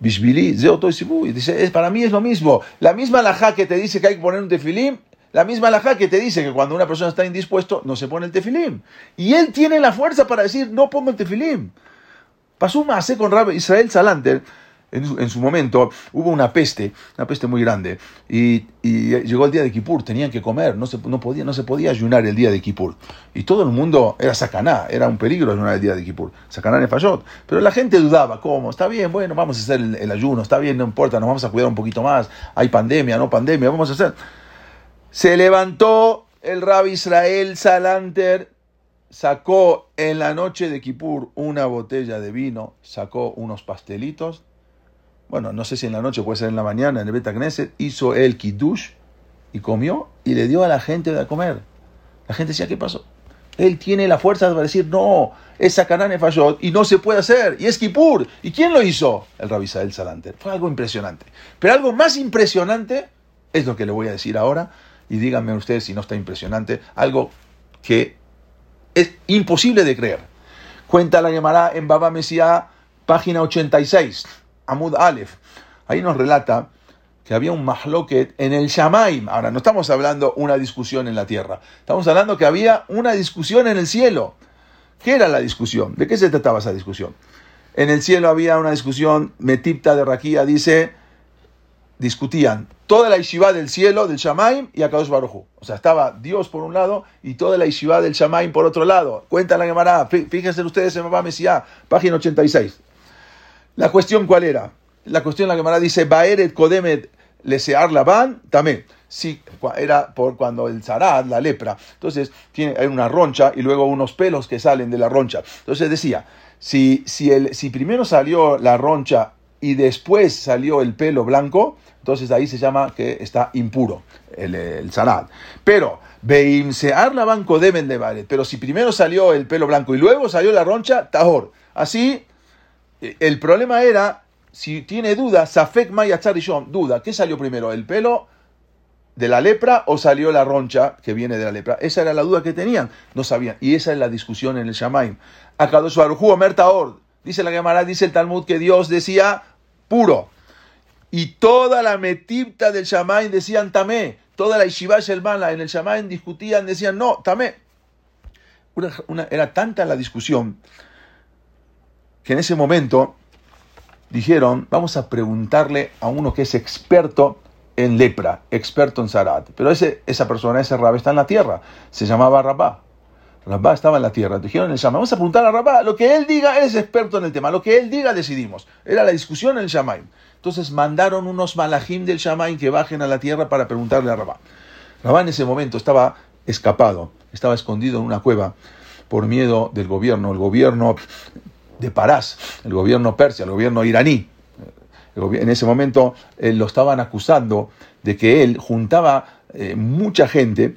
Bishvili, dice, para mí es lo mismo. La misma alajá que te dice que hay que poner un tefilim, la misma alajá que te dice que cuando una persona está indispuesto no se pone el tefilim. Y él tiene la fuerza para decir, no pongo el tefilim. Pasó un masé con Israel Salanter, en su, momento hubo una peste, una peste muy grande, y, llegó el día de Kippur, tenían que comer, no se, no, podía, no se podía ayunar el día de Kippur. Y todo el mundo era sacaná, era un peligro ayunar el día de Kippur, sacaná fallot. Pero la gente dudaba, ¿cómo? Está bien, bueno, vamos a hacer el, ayuno, está bien, no importa, nos vamos a cuidar un poquito más, hay pandemia, no pandemia, vamos a hacer. Se levantó el rabbi Israel Salanter, sacó en la noche de Kippur una botella de vino, sacó unos pastelitos, bueno, no sé si en la noche, puede ser en la mañana, en el Beta Knesset, hizo el kiddush y comió y le dio a la gente de comer. La gente decía, ¿qué pasó? Él tiene la fuerza de decir, no, es Sakanane falló y no se puede hacer, y es Kippur. ¿Y quién lo hizo? El Rabbi Sael Salanter. Fue algo impresionante. Pero algo más impresionante es lo que le voy a decir ahora, y díganme ustedes si no está impresionante, algo que es imposible de creer. Cuenta la llamará en Baba Mesías, página 86. Amud Aleph. Ahí nos relata que había un mahloket en el Shamaim. Ahora, no estamos hablando una discusión en la tierra. Estamos hablando que había una discusión en el cielo. ¿Qué era la discusión? ¿De qué se trataba esa discusión? En el cielo había una discusión, Metipta de Raquía dice, discutían toda la yeshiva del cielo, del Shamaim y Akadosh Baruj O sea, estaba Dios por un lado y toda la yeshiva del Shamaim por otro lado. Cuenta la Gemara, fíjense ustedes en Mamá Mesías, página 86. La cuestión cuál era? La cuestión la Gemara dice, Baeret Kodemet Lesear Laban, también. Sí, era por cuando el zarad, la lepra, entonces tiene, hay una roncha y luego unos pelos que salen de la roncha. Entonces decía, si, si, el, si primero salió la roncha y después salió el pelo blanco, entonces ahí se llama que está impuro el, el zarad. Pero, Beim Sear Laban Kodemet de pero si primero salió el pelo blanco y luego salió la roncha, Tahor. Así el problema era, si tiene duda, Safek Maya duda, ¿qué salió primero? ¿El pelo de la lepra o salió la roncha que viene de la lepra? Esa era la duda que tenían, no sabían. Y esa es la discusión en el Shamaim. Akadosh Baruchu Omer Taor, dice la Gemara, dice el Talmud que Dios decía puro. Y toda la metipta del Shamaim decían tamé. Toda la Shelmala en el Shamaim discutían, decían no, tamé. era tanta la discusión que en ese momento dijeron, vamos a preguntarle a uno que es experto en lepra, experto en zarat. Pero ese, esa persona, ese rabá, está en la tierra. Se llamaba Rabá. Rabá estaba en la tierra. Dijeron, vamos a preguntar a Rabá. Lo que él diga, es experto en el tema. Lo que él diga, decidimos. Era la discusión en el Shamaim. Entonces mandaron unos malajim del Shamaim que bajen a la tierra para preguntarle a Rabá. Rabá en ese momento estaba escapado, estaba escondido en una cueva por miedo del gobierno. El gobierno de Parás, el gobierno persia, el gobierno iraní. En ese momento eh, lo estaban acusando de que él juntaba eh, mucha gente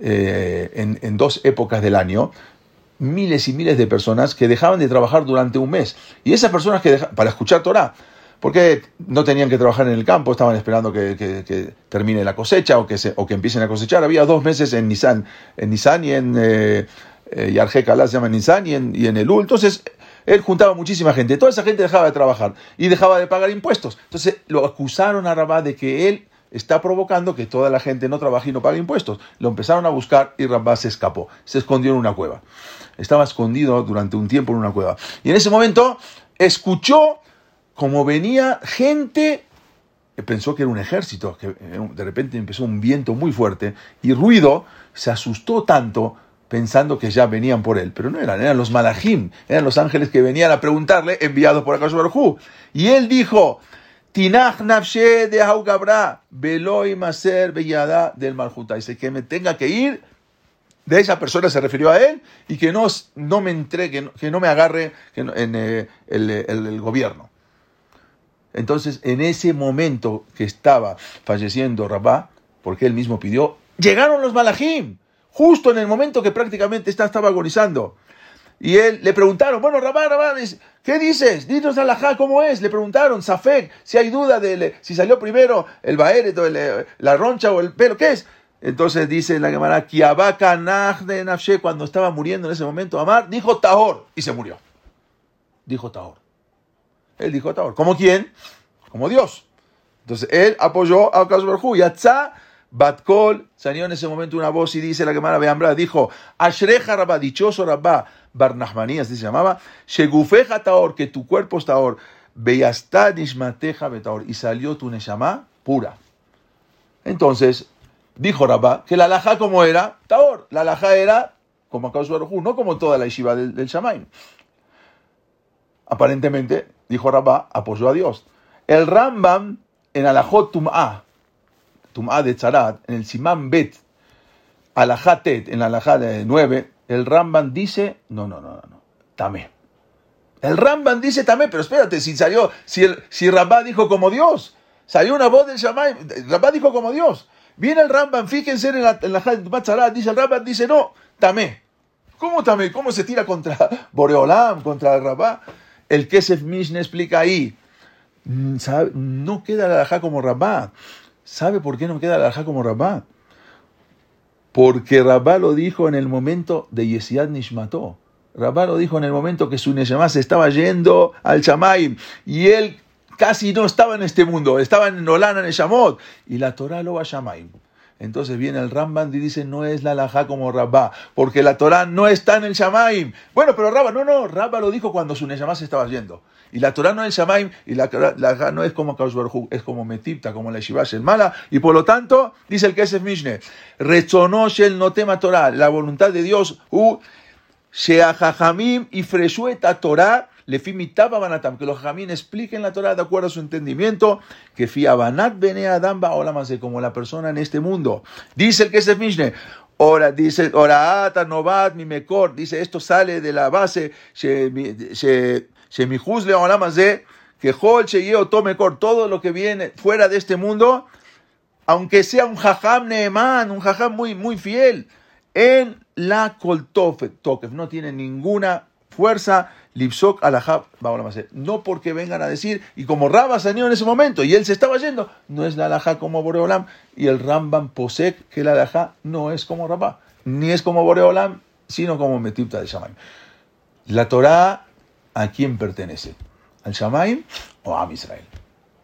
eh, en, dos épocas del año, miles y miles de personas que dejaban de trabajar durante un mes. Y esas personas que para escuchar Torah, porque no tenían que trabajar en el campo, estaban esperando que, termine la cosecha o que, se, o que empiecen a cosechar. Había dos meses en Nisan, en Nisan y en eh, se llama Nisan y en, y en Elul. Entonces, él juntaba muchísima gente. Toda esa gente dejaba de trabajar y dejaba de pagar impuestos. Entonces lo acusaron a Rabá de que él está provocando que toda la gente no trabaje y no pague impuestos. Lo empezaron a buscar y Rabá se escapó. Se escondió en una cueva. Estaba escondido durante un tiempo en una cueva. Y en ese momento escuchó como venía gente pensó que era un ejército, que eh, de repente empezó un viento muy fuerte y ruido, se asustó tanto pensando que ya venían por él, pero no eran, eran los malajim, eran los ángeles que venían a preguntarle, enviados por Akash Baruj Y él dijo, Tinach nafshe de Haugabra, Veloy Maser Beyada del Maljuta. Dice que me tenga que ir, de esa persona se refirió a él, y que no, no me entregue, que no me agarre en eh, el, el gobierno. Entonces, en ese momento que estaba falleciendo Rabá, porque él mismo pidió, llegaron los malajim, justo en el momento que prácticamente estaba agonizando. Y él le preguntaron, bueno, Rabá, Rabá, ¿qué dices? Dinos alajá, ¿cómo es? Le preguntaron, Safek, si hay duda de si salió primero el baeret la roncha o el pelo, ¿qué es? Entonces dice la Gemara, de cuando estaba muriendo en ese momento, Amar, dijo Tahor y se murió. Dijo Tahor. Él dijo Tahor. ¿Como quién? Como Dios. Entonces él apoyó a Kazuberhu. Yatzá Batkol salió en ese momento una voz y dice la Gemara Beambra, dijo, Ashreja Rabba, dichoso Rabba, Barnahmanías se llamaba, Shegufeja Taor, que tu cuerpo es Taor, Beyastá Nishmateja Betaor, y salió tu Neshama pura. Entonces, dijo Rabba, que la alhaja como era, Taor, la alhaja era como acá no como toda la yeshiva del, del Shamaim. Aparentemente, dijo Rabba, apoyó a Dios. El Rambam en Alajot Tum'ah, Tum'ah de Tzarat, en el Simán Bet, Alajatet, en la Alajá de 9, el Rambam dice, no, no, no, no, tamé. El Rambam dice tamé, pero espérate, si salió, si, el, si Rabá dijo como Dios, salió una voz del Shammai, Rabá dijo como Dios. Viene el Rambam, fíjense en la, en la dice el Rambam, dice no, tamé. ¿Cómo tamé? ¿Cómo se tira contra Boreolam, contra el Rabá? El Kesef Mishne explica ahí, mm, no queda la alajá como Rabá. ¿Sabe por qué no queda la como Rabá? Porque Rabá lo dijo en el momento de Yesiad Nishmató. Rabá lo dijo en el momento que su Neshama se estaba yendo al Shamaim y él casi no estaba en este mundo, estaba en Olana Neshamot y la Torah lo va a Shamaim. Entonces viene el Ramban y dice, no es la alajá como Rabá, porque la Torah no está en el Shamaim. Bueno, pero Rabá, no, no, Rabá lo dijo cuando su Neshama se estaba yendo. Y la Torah no es el Shamaim, y la, la no es como Kaushbarhu, es como Metipta, como la Shivash el Mala. Y por lo tanto, dice el Kesef Mishne, rezonosh el no tema Torah, la voluntad de Dios, u Sheahajamim y Freshueta Torah banatam, que los jamín expliquen la Torah de acuerdo a su entendimiento, que fiabanat bene adam de como la persona en este mundo. Dice el que es Mishne, Ora, dice, oraata, novat, mi mekor, dice, esto sale de la base, shemihuzle de que hol tome mekor, todo lo que viene fuera de este mundo, aunque sea un jajam neemán, un jajam muy, muy fiel, en la koltof, no tiene ninguna fuerza, Lipsok alajab No porque vengan a decir, y como Rabba salió en ese momento y él se estaba yendo, no es la alajá como Boreolam. Y el Rambam posek que la alajá no es como Rabba, ni es como Boreolam, sino como Metipta de Shamaim. La Torah, ¿a quién pertenece? ¿Al Shamaim o a Israel?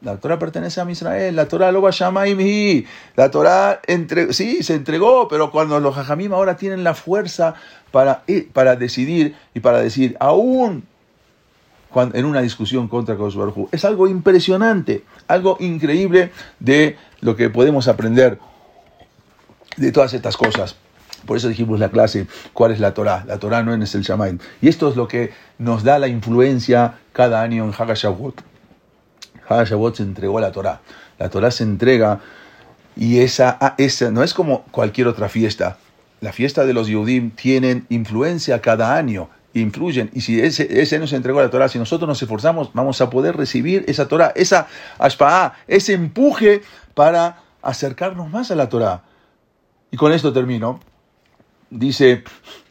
La Torah pertenece a Israel, la Torah lo va a y la Torah entre, sí, se entregó, pero cuando los hajamim ahora tienen la fuerza para, para decidir y para decir, aún en una discusión contra Kosovo, es algo impresionante, algo increíble de lo que podemos aprender de todas estas cosas. Por eso dijimos la clase, ¿cuál es la Torah? La Torah no es el Shamaim. Y esto es lo que nos da la influencia cada año en Hagashavot. Shavuot se entregó a la Torah. La Torah se entrega y esa, ah, esa no es como cualquier otra fiesta. La fiesta de los Yehudim tienen influencia cada año, influyen. Y si ese, ese se entregó a la Torah, si nosotros nos esforzamos, vamos a poder recibir esa Torah, esa ashpa'ah, ese empuje para acercarnos más a la Torah. Y con esto termino. Dice,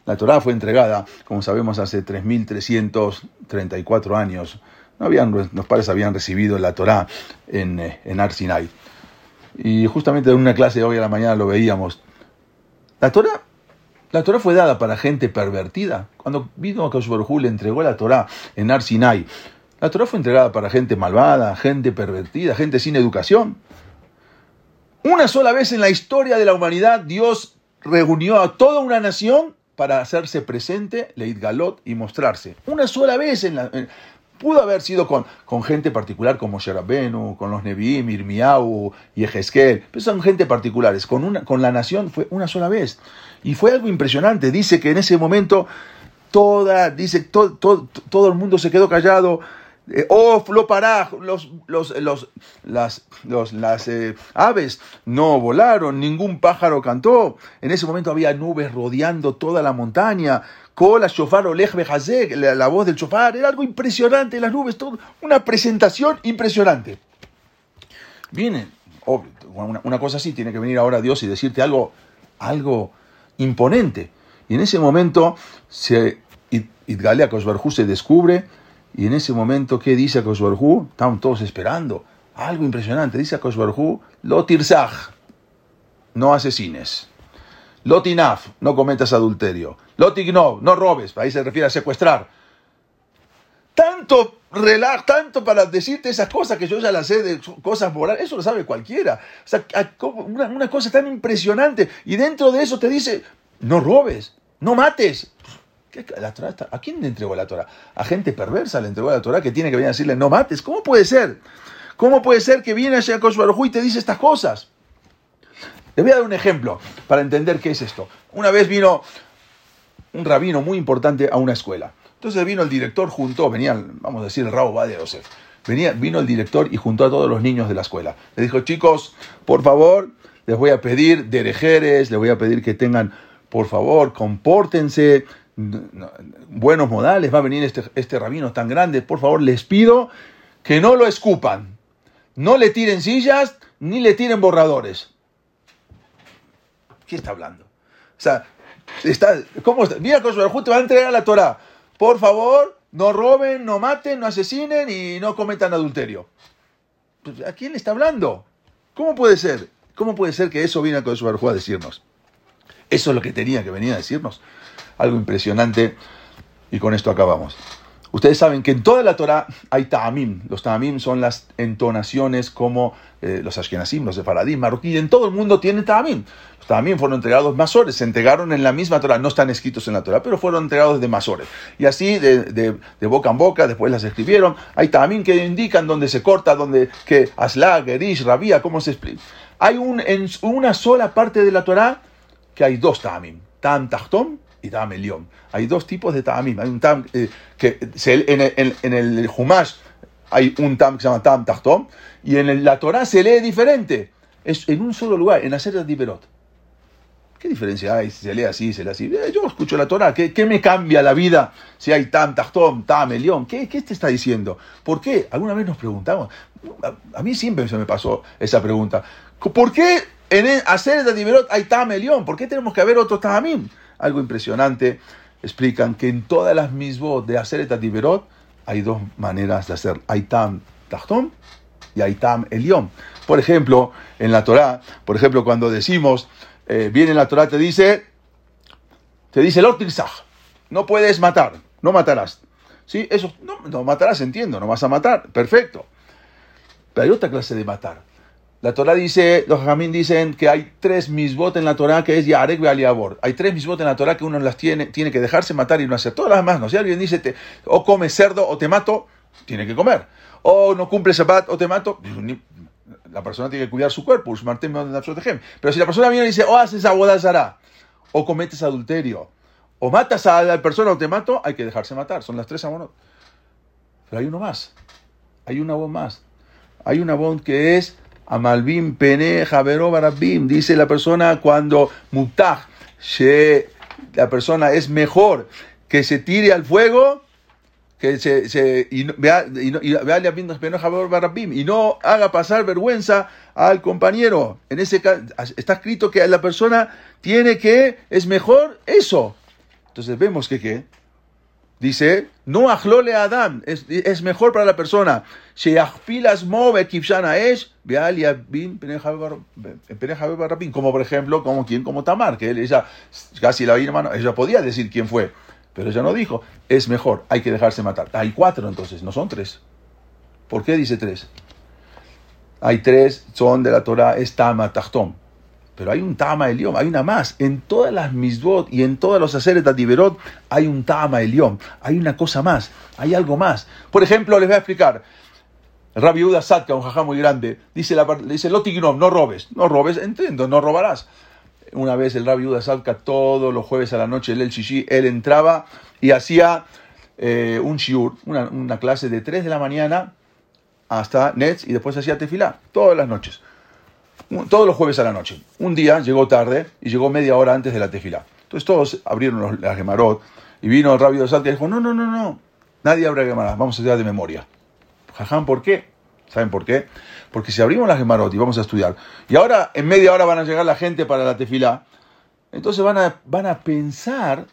la Torah fue entregada, como sabemos, hace 3.334 años habían, los padres habían recibido la Torá en, eh, en Ar Sinai. Y justamente en una clase de hoy a la mañana lo veíamos. La Torá, la Torá fue dada para gente pervertida. Cuando vino a Baruj entregó la Torá en Ar Sinai, la Torá fue entregada para gente malvada, gente pervertida, gente sin educación. Una sola vez en la historia de la humanidad Dios reunió a toda una nación para hacerse presente, Leit Galot, y mostrarse. Una sola vez en la, Pudo haber sido con, con gente particular como Sherabenu, con los Nevi'im, Irmiau y Ejesquel, pero son gente particulares. Con, una, con la nación fue una sola vez. Y fue algo impresionante. Dice que en ese momento toda, dice, todo, todo, todo el mundo se quedó callado. Eh, oh, lo pará, los, los, los, las, las eh, aves no volaron, ningún pájaro cantó. En ese momento había nubes rodeando toda la montaña. Cola, shofar, olej, la, la voz del shofar, era algo impresionante, las nubes, todo, una presentación impresionante. Viene, una, cosa así, tiene que venir ahora Dios y decirte algo algo imponente. Y en ese momento se, Idgalea Kosbarjú se descubre y en ese momento, ¿qué dice Kosbarjú? Estaban todos esperando. Algo impresionante. Dice Kosbarjú, lo tirzaj, no asesines. Lotinaf, no cometas adulterio. Lotignov, no robes. Ahí se refiere a secuestrar. Tanto relax, tanto para decirte esas cosas que yo ya las sé de cosas morales. Eso lo sabe cualquiera. O sea, una, cosa tan impresionante. Y dentro de eso te dice, no robes, no mates. ¿A quién le entregó la Torah? A gente perversa le entregó la Torah que tiene que venir a decirle no mates. ¿Cómo puede ser? ¿Cómo puede ser que viene a Yaakov y te dice estas cosas? Les voy a dar un ejemplo para entender qué es esto. Una vez vino un rabino muy importante a una escuela. Entonces vino el director, juntó, venía, vamos a decir, el rabo de Yosef. Venía, vino el director y juntó a todos los niños de la escuela. Le dijo, chicos, por favor, les voy a pedir derejeres, les voy a pedir que tengan, por favor, compórtense, buenos modales, va a venir este, este rabino tan grande, por favor, les pido que no lo escupan, no le tiren sillas, ni le tiren borradores. ¿Qué está hablando? O sea, está, ¿cómo está? Mira, Kosovo te va a entregar la Torah. Por favor, no roben, no maten, no asesinen y no cometan adulterio. Pues, ¿A quién le está hablando? ¿Cómo puede ser? ¿Cómo puede ser que eso viene a Kosovo a decirnos? Eso es lo que tenía que venir a decirnos. Algo impresionante. Y con esto acabamos. Ustedes saben que en toda la Torah hay ta'amim. Los ta'amim son las entonaciones como eh, los ashkenazim, los sefaradim, marroquí. En todo el mundo tienen ta'amim. Los ta'amim fueron entregados masores, se entregaron en la misma Torah. No están escritos en la Torah, pero fueron entregados de masores. Y así, de, boca en boca, después las escribieron. Hay ta'amim que indican dónde se corta, dónde, que asla, gerish, rabia, cómo se explica. Hay un, en una sola parte de la Torah que hay dos ta'amim. Ta'am tachtom y Ta'am Elión. Hay dos tipos de Ta'amim. Hay un Ta'am eh, que en, el, en el Humash hay un Ta'am que se llama Ta'am Tachtom y en la Torah se lee diferente. Es en un solo lugar, en Hacer Diberot. ¿Qué diferencia hay si se lee así, se lee así? Eh, yo escucho la Torah, ¿qué, me cambia la vida si hay Tam Tachtom, Tam Elión? ¿Qué, ¿Qué te está diciendo? ¿Por qué? Alguna vez nos preguntamos. A, mí siempre se me pasó esa pregunta. ¿Por qué en Hacer Diberot hay Tam Elión? ¿Por qué tenemos que haber otro Tamim? Algo impresionante. Explican que en todas las misbot de hacer et hay dos maneras de hacer. Hay tam tachtom y hay tam elión. Por ejemplo, en la Torah, por ejemplo, cuando decimos, eh, viene la Torah, te dice, te dice, no puedes matar, no matarás. ¿Sí? Eso, no, no matarás, entiendo, no vas a matar, perfecto. Pero hay otra clase de matar. La Torah dice, los jamín dicen que hay tres misbot en la Torah que es Yarek y Aliabor. Hay tres misbot en la Torah que uno las tiene, tiene que dejarse matar y no hacer. Todas las demás no. Si alguien dice, te, o come cerdo o te mato, tiene que comer. O no cumple Shabbat o te mato, la persona tiene que cuidar su cuerpo. Pero si la persona viene y dice, o oh, haces abodazara, o cometes adulterio, o matas a la persona o te mato, hay que dejarse matar. Son las tres amonot. Pero hay uno más. Hay una voz más. Hay una voz que es Amalbim pene javero barabim. Dice la persona cuando mutah, la persona es mejor que se tire al fuego que se, se y, y, no haga pasar vergüenza al compañero. En ese está escrito que la persona tiene que, es mejor eso. Entonces vemos que qué Dice, no ajlole Adam, es, es mejor para la persona. Como por ejemplo, como quien, como Tamar, que él, ella, casi la hermano, ella podía decir quién fue, pero ella no dijo, es mejor, hay que dejarse matar. Hay cuatro entonces, no son tres. ¿Por qué dice tres? Hay tres, son de la Torah, es Tama, pero hay un Tama Elión, hay una más. En todas las Misbot y en todos los Aceres de hay un Tama Elión, hay una cosa más, hay algo más. Por ejemplo, les voy a explicar. El Rabbi Uda Satka, un jajá muy grande, dice, la, dice Lotignom, no robes, no robes, entiendo, no robarás. Una vez el Rabbi Uda Satka, todos los jueves a la noche, el Shishi, él entraba y hacía eh, un shiur, una, clase de 3 de la mañana hasta Nets y después hacía tefilá, todas las noches todos los jueves a la noche. Un día llegó tarde y llegó media hora antes de la tefila. Entonces todos abrieron los, la gemarot y vino el rabio de Salta y dijo, no, no, no, no, nadie abre gemarot, vamos a estudiar de memoria. Jaján, ¿por qué? ¿Saben por qué? Porque si abrimos la gemarot y vamos a estudiar, y ahora en media hora van a llegar la gente para la tefila, Entonces van a, van a pensar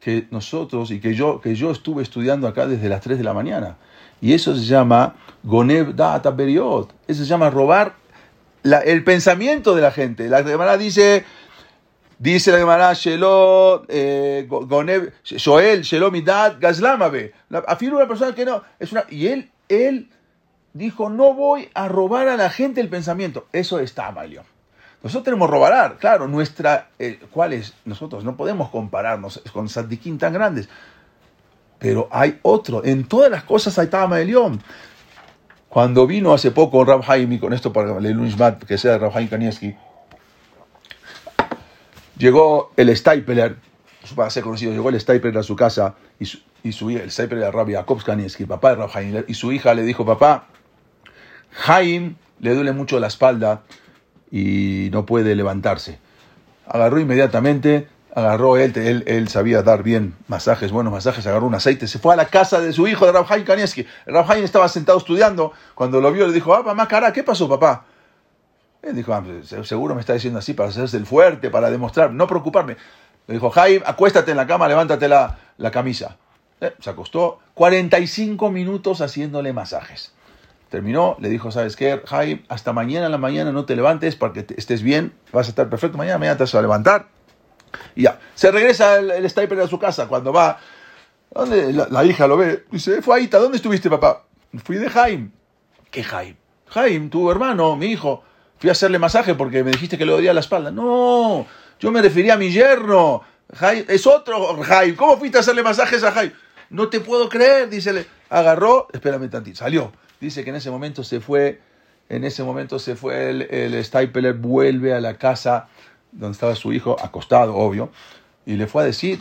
que nosotros y que yo, que yo estuve estudiando acá desde las 3 de la mañana. Y eso se llama Gonev Data Period. Eso se llama robar el pensamiento de la gente. La Gemara dice, dice la Gemara, Shelo, eh, Joel, Shelo Midat, Gazlamabe. La- Afirma una persona que no, es una, y él, él dijo, no voy a robar a la gente el pensamiento. Eso está Amalio. Nosotros tenemos robar, claro, nuestra, eh, ¿cuál es? Nosotros no podemos compararnos con Sadiquín tan grandes. Pero hay otro, en todas las cosas hay Tama. Cuando vino hace poco Rab Haim, y con esto para el Lunishmat, que sea Rab Haim Kanievski, llegó el Stapler, para ser conocido, llegó el Stapler a su casa y su, y su hija, el Stapler era Rabbi papá de Rab Haim, y su hija le dijo, papá, Haim le duele mucho la espalda y no puede levantarse. Agarró inmediatamente, agarró él, él, él sabía dar bien masajes, buenos masajes, agarró un aceite, se fue a la casa de su hijo de Rabhaim Kanievski. Rabhaim estaba sentado estudiando, cuando lo vio le dijo, ah, mamá, cara, ¿qué pasó, papá? Él dijo, ah, pues, seguro me está diciendo así para hacerse el fuerte, para demostrar, no preocuparme. Le dijo, Jaime, acuéstate en la cama, levántate la, la camisa. Eh, se acostó 45 minutos haciéndole masajes. Terminó, le dijo, ¿sabes qué, Jaime? Hasta mañana en la mañana no te levantes para que estés bien, vas a estar perfecto. Mañana, mañana te vas a levantar. Y ya, se regresa el, el a su casa. Cuando va, ¿dónde? La, hija lo ve, dice, fue Aita, ¿dónde estuviste, papá? Fui de Jaime. ¿Qué Jaime? Jaime, tu hermano, mi hijo. Fui a hacerle masaje porque me dijiste que le dolía la espalda. No, yo me refería a mi yerno. Jaime, es otro Jaime. ¿Cómo fuiste a hacerle masajes a Jaime? No te puedo creer, dice. Agarró, espérame tantito, salió. Dice que en ese momento se fue, en ese momento se fue el, el vuelve a la casa donde estaba su hijo, acostado, obvio, y le fue a decir,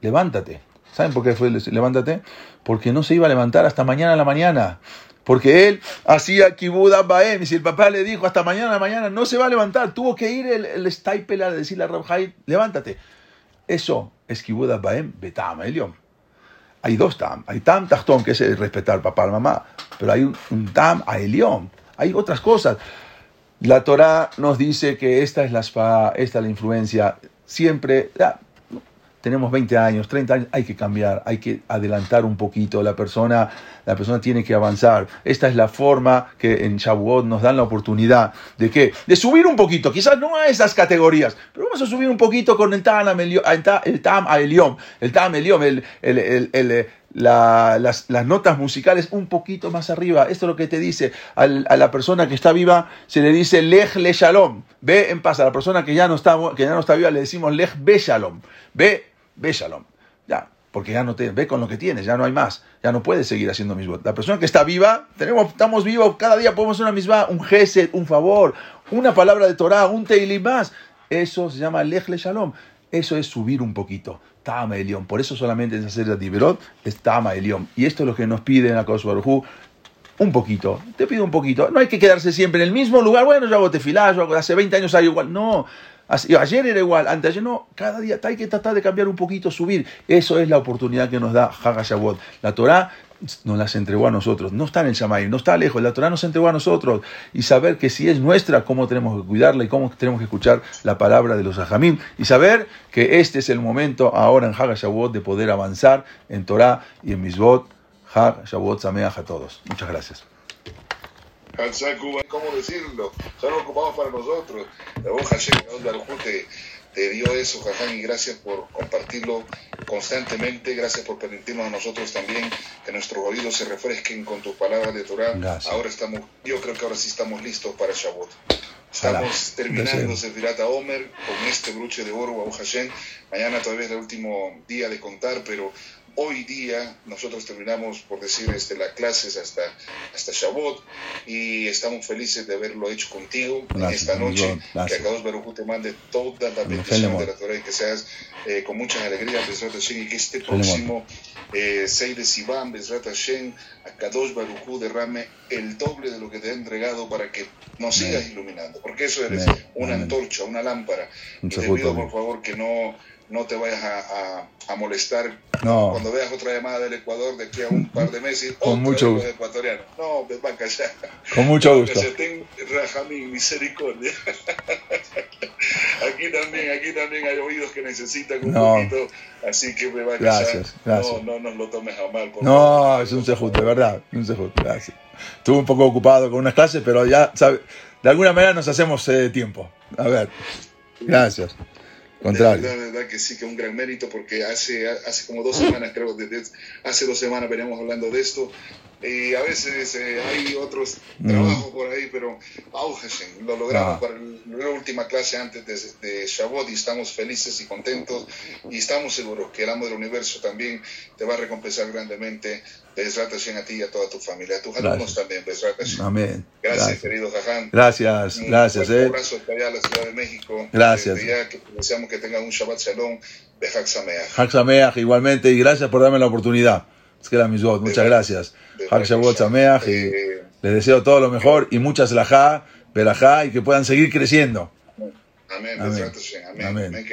levántate. ¿Saben por qué fue el levántate? Porque no se iba a levantar hasta mañana a la mañana. Porque él hacía kibuda baem. Y si el papá le dijo hasta mañana a la mañana, no se va a levantar. Tuvo que ir el, el Stapler a decirle a Rabjai, levántate. Eso es kibuda baem betam elion. Hay dos tam. Hay tam tachtón, que es el respetar papá, a mamá. Pero hay un, un tam a elión. Hay otras cosas. La Torah nos dice que esta es la spa, esta es la influencia. Siempre, tenemos 20 años, 30 años, hay que cambiar, hay que adelantar un poquito. La persona, la persona tiene que avanzar. Esta es la forma que en Shavuot nos dan la oportunidad de que, de subir un poquito, quizás no a esas categorías, pero vamos a subir un poquito con el Tam, el Tam- el Tam Eliom, el, el, la- las, notas musicales un poquito más arriba. Esto es lo que te dice a la persona que está viva, se le dice Lej le Shalom, ve en paz. A la persona que ya no está, que ya no está viva le decimos Lej be Shalom, ve, ve Shalom. Ya, porque ya no te ve con lo que tienes, ya no hay más, ya no puedes seguir haciendo misbot. La persona que está viva, tenemos, estamos vivos, cada día podemos hacer una misma, un gesed, un favor, una palabra de Torah, un teilim más. Eso se llama Lej le Shalom. Eso es subir un poquito. Tama Elión. Por eso solamente es hacer la Tiberot, es Tama Elión. Y esto es lo que nos pide en la un poquito. Te pido un poquito. No hay que quedarse siempre en el mismo lugar. Bueno, yo hago tefilá, yo hago, hace 20 años hay igual. No. Ayer era igual, antes ayer no, cada día hay que tratar de cambiar un poquito, subir. Eso es la oportunidad que nos da Haga Shavuot. La Torah nos las entregó a nosotros, no está en el Shamayim, no está lejos, la Torah nos entregó a nosotros. Y saber que si es nuestra, cómo tenemos que cuidarla y cómo tenemos que escuchar la palabra de los Ajamim. Y saber que este es el momento ahora en Haga Shavuot de poder avanzar en Torah y en Misbot. Hag Shavuot Sameach a todos. Muchas gracias. ¿cómo decirlo? Ocupados para nosotros. Te, dio eso, Jaján, y gracias por compartirlo constantemente. Gracias por permitirnos a nosotros también que nuestros oídos se refresquen con tus palabras de Torah. Gracias. Ahora estamos, yo creo que ahora sí estamos listos para Shabbat. Estamos terminando. Sefirata Omer con este bruche de oro, Baruch Hashem. Mañana todavía es el último día de contar, pero hoy día nosotros terminamos, por decir, este, las clases hasta, hasta Shabbat y estamos felices de haberlo hecho contigo Gracias, esta noche. Gracias. Que Akadosh Baruj Hu te mande todas las bendiciones de la Torah y que seas eh, con muchas alegrías, Besrat Hashem, y que este próximo eh, 6 de Sivan, Besrat Hashem, Akadosh Baruj Hu derrame el doble de lo que te ha entregado para que nos sigas iluminando, porque eso eres Amén. una Amén. antorcha, una lámpara. Y te pido por favor que no no te vayas a, a, molestar no. cuando veas otra llamada del Ecuador de aquí a un par de meses. Con mucho gusto. ecuatoriano. No, me va a callar. Con mucho gusto. Ten Rajamín, misericordia. aquí también, aquí también hay oídos que necesitan un poquito, así que me va a callar. Gracias, gracias. No, no nos lo tomes a mal. Por no, favor. es un sejut, de verdad, un sejut, gracias. Estuve un poco ocupado con unas clases, pero ya, sabe, de alguna manera nos hacemos eh, tiempo. A ver, gracias. Contrario. La verdad, que sí, que un gran mérito porque hace, hace como dos semanas, creo, desde hace dos semanas veníamos hablando de esto y a veces eh, hay otros mm. trabajos por ahí, pero lo logramos para la última clase antes de, de Shabbat y estamos felices y contentos y estamos seguros que el amo del universo también te va a recompensar grandemente Bezrat a ti y a toda tu familia, a tus alumnos también, Bezrat Amén. Gracias, querido Jaján. Gracias, gracias. Un eh. abrazo hasta allá a la Ciudad de México. Gracias. que deseamos que tengan un Shabbat Shalom de Hak Sameach. igualmente, y gracias por darme la oportunidad. Es que era mi muchas gracias. Hak Shabbat Sameach, y eh, les deseo todo lo mejor y muchas lajá, verajá, y que puedan seguir creciendo. Amén, amén. amén. amén. amén.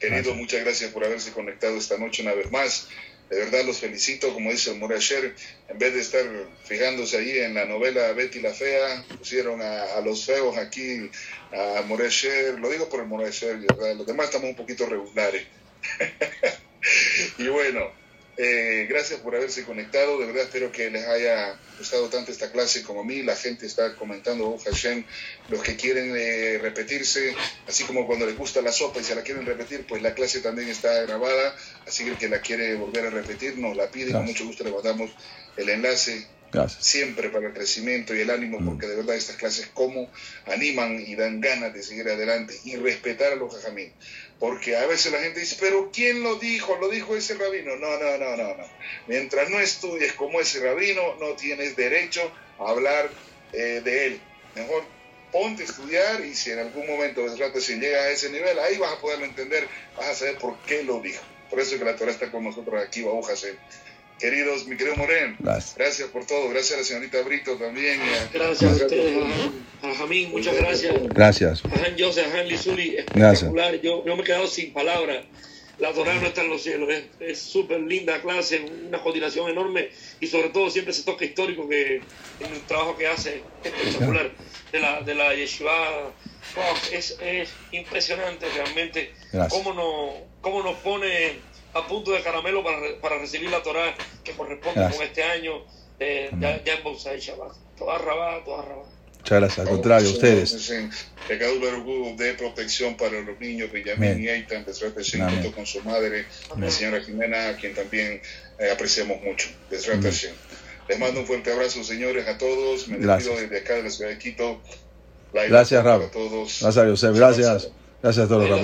Querido, muchas gracias por haberse conectado esta noche una vez más. De verdad los felicito, como dice el Morasher, en vez de estar fijándose ahí en la novela Betty la Fea, pusieron a, los feos aquí, a Morasher, lo digo por el Morasher, los demás estamos un poquito regulares. y bueno, eh, gracias por haberse conectado. De verdad espero que les haya gustado tanto esta clase como a mí. La gente está comentando, oh Hashem, los que quieren eh, repetirse, así como cuando les gusta la sopa y se la quieren repetir, pues la clase también está grabada. Así que el que la quiere volver a repetir nos la pide. Con mucho gusto le mandamos el enlace. Siempre para el crecimiento y el ánimo, mm. porque de verdad estas clases como animan y dan ganas de seguir adelante y respetar a los jajamín. Porque a veces la gente dice, pero ¿quién lo dijo? ¿Lo dijo ese rabino? No, no, no, no, no. Mientras no estudies como ese rabino, no tienes derecho a hablar eh, de él. Mejor ponte a estudiar y si en algún momento si llega a ese nivel, ahí vas a poderlo entender, vas a saber por qué lo dijo. Por eso es que la Torah está con nosotros aquí, Baújase. Queridos, mi querido Morén, gracias. por todo. Gracias a la señorita Brito también. gracias a ustedes, a, Jamín, muchas gracias. Gracias. A Han Joseph, a Han Lizuli, espectacular. Yo, yo me he quedado sin palabras. La Torah no está en los cielos. Es súper linda clase, una coordinación enorme y sobre todo siempre ese toque histórico que en el trabajo que hace espectacular de la, de la yeshiva. es, es impresionante realmente cómo, no, cómo nos pone a punto de caramelo para, para recibir la Torah que corresponde con este año eh, ya, ya, en Bolsa y Shabbat. Toda rabá, toda rabá. Muchas gracias, al contrario, ustedes. Pecado de protección para los niños, Villamín y Eitan, junto con su madre, la señora Jimena, a quien también eh, apreciamos mucho. Les mando un fuerte abrazo, señores, a todos. Me despido desde acá de la ciudad de Quito. gracias, Rab. Gracias, José. Gracias. Gracias a todos los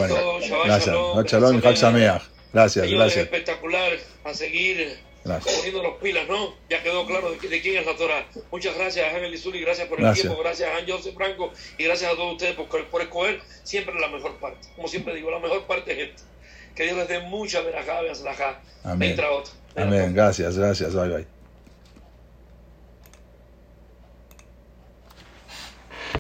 Gracias. Shalom y Gracias, gracias. espectacular a seguir poniendo los pilas, ¿no? Ya quedó claro de, quién es la Torah. Muchas gracias a Ángel Izuli, gracias por el tiempo, gracias a Joseph Franco y gracias a todos ustedes por, por, escoger siempre la mejor parte. Como siempre digo, la mejor parte es esta. Que Dios les dé mucha verajá, la Amén. Amén, gracias, gracias, bye bye.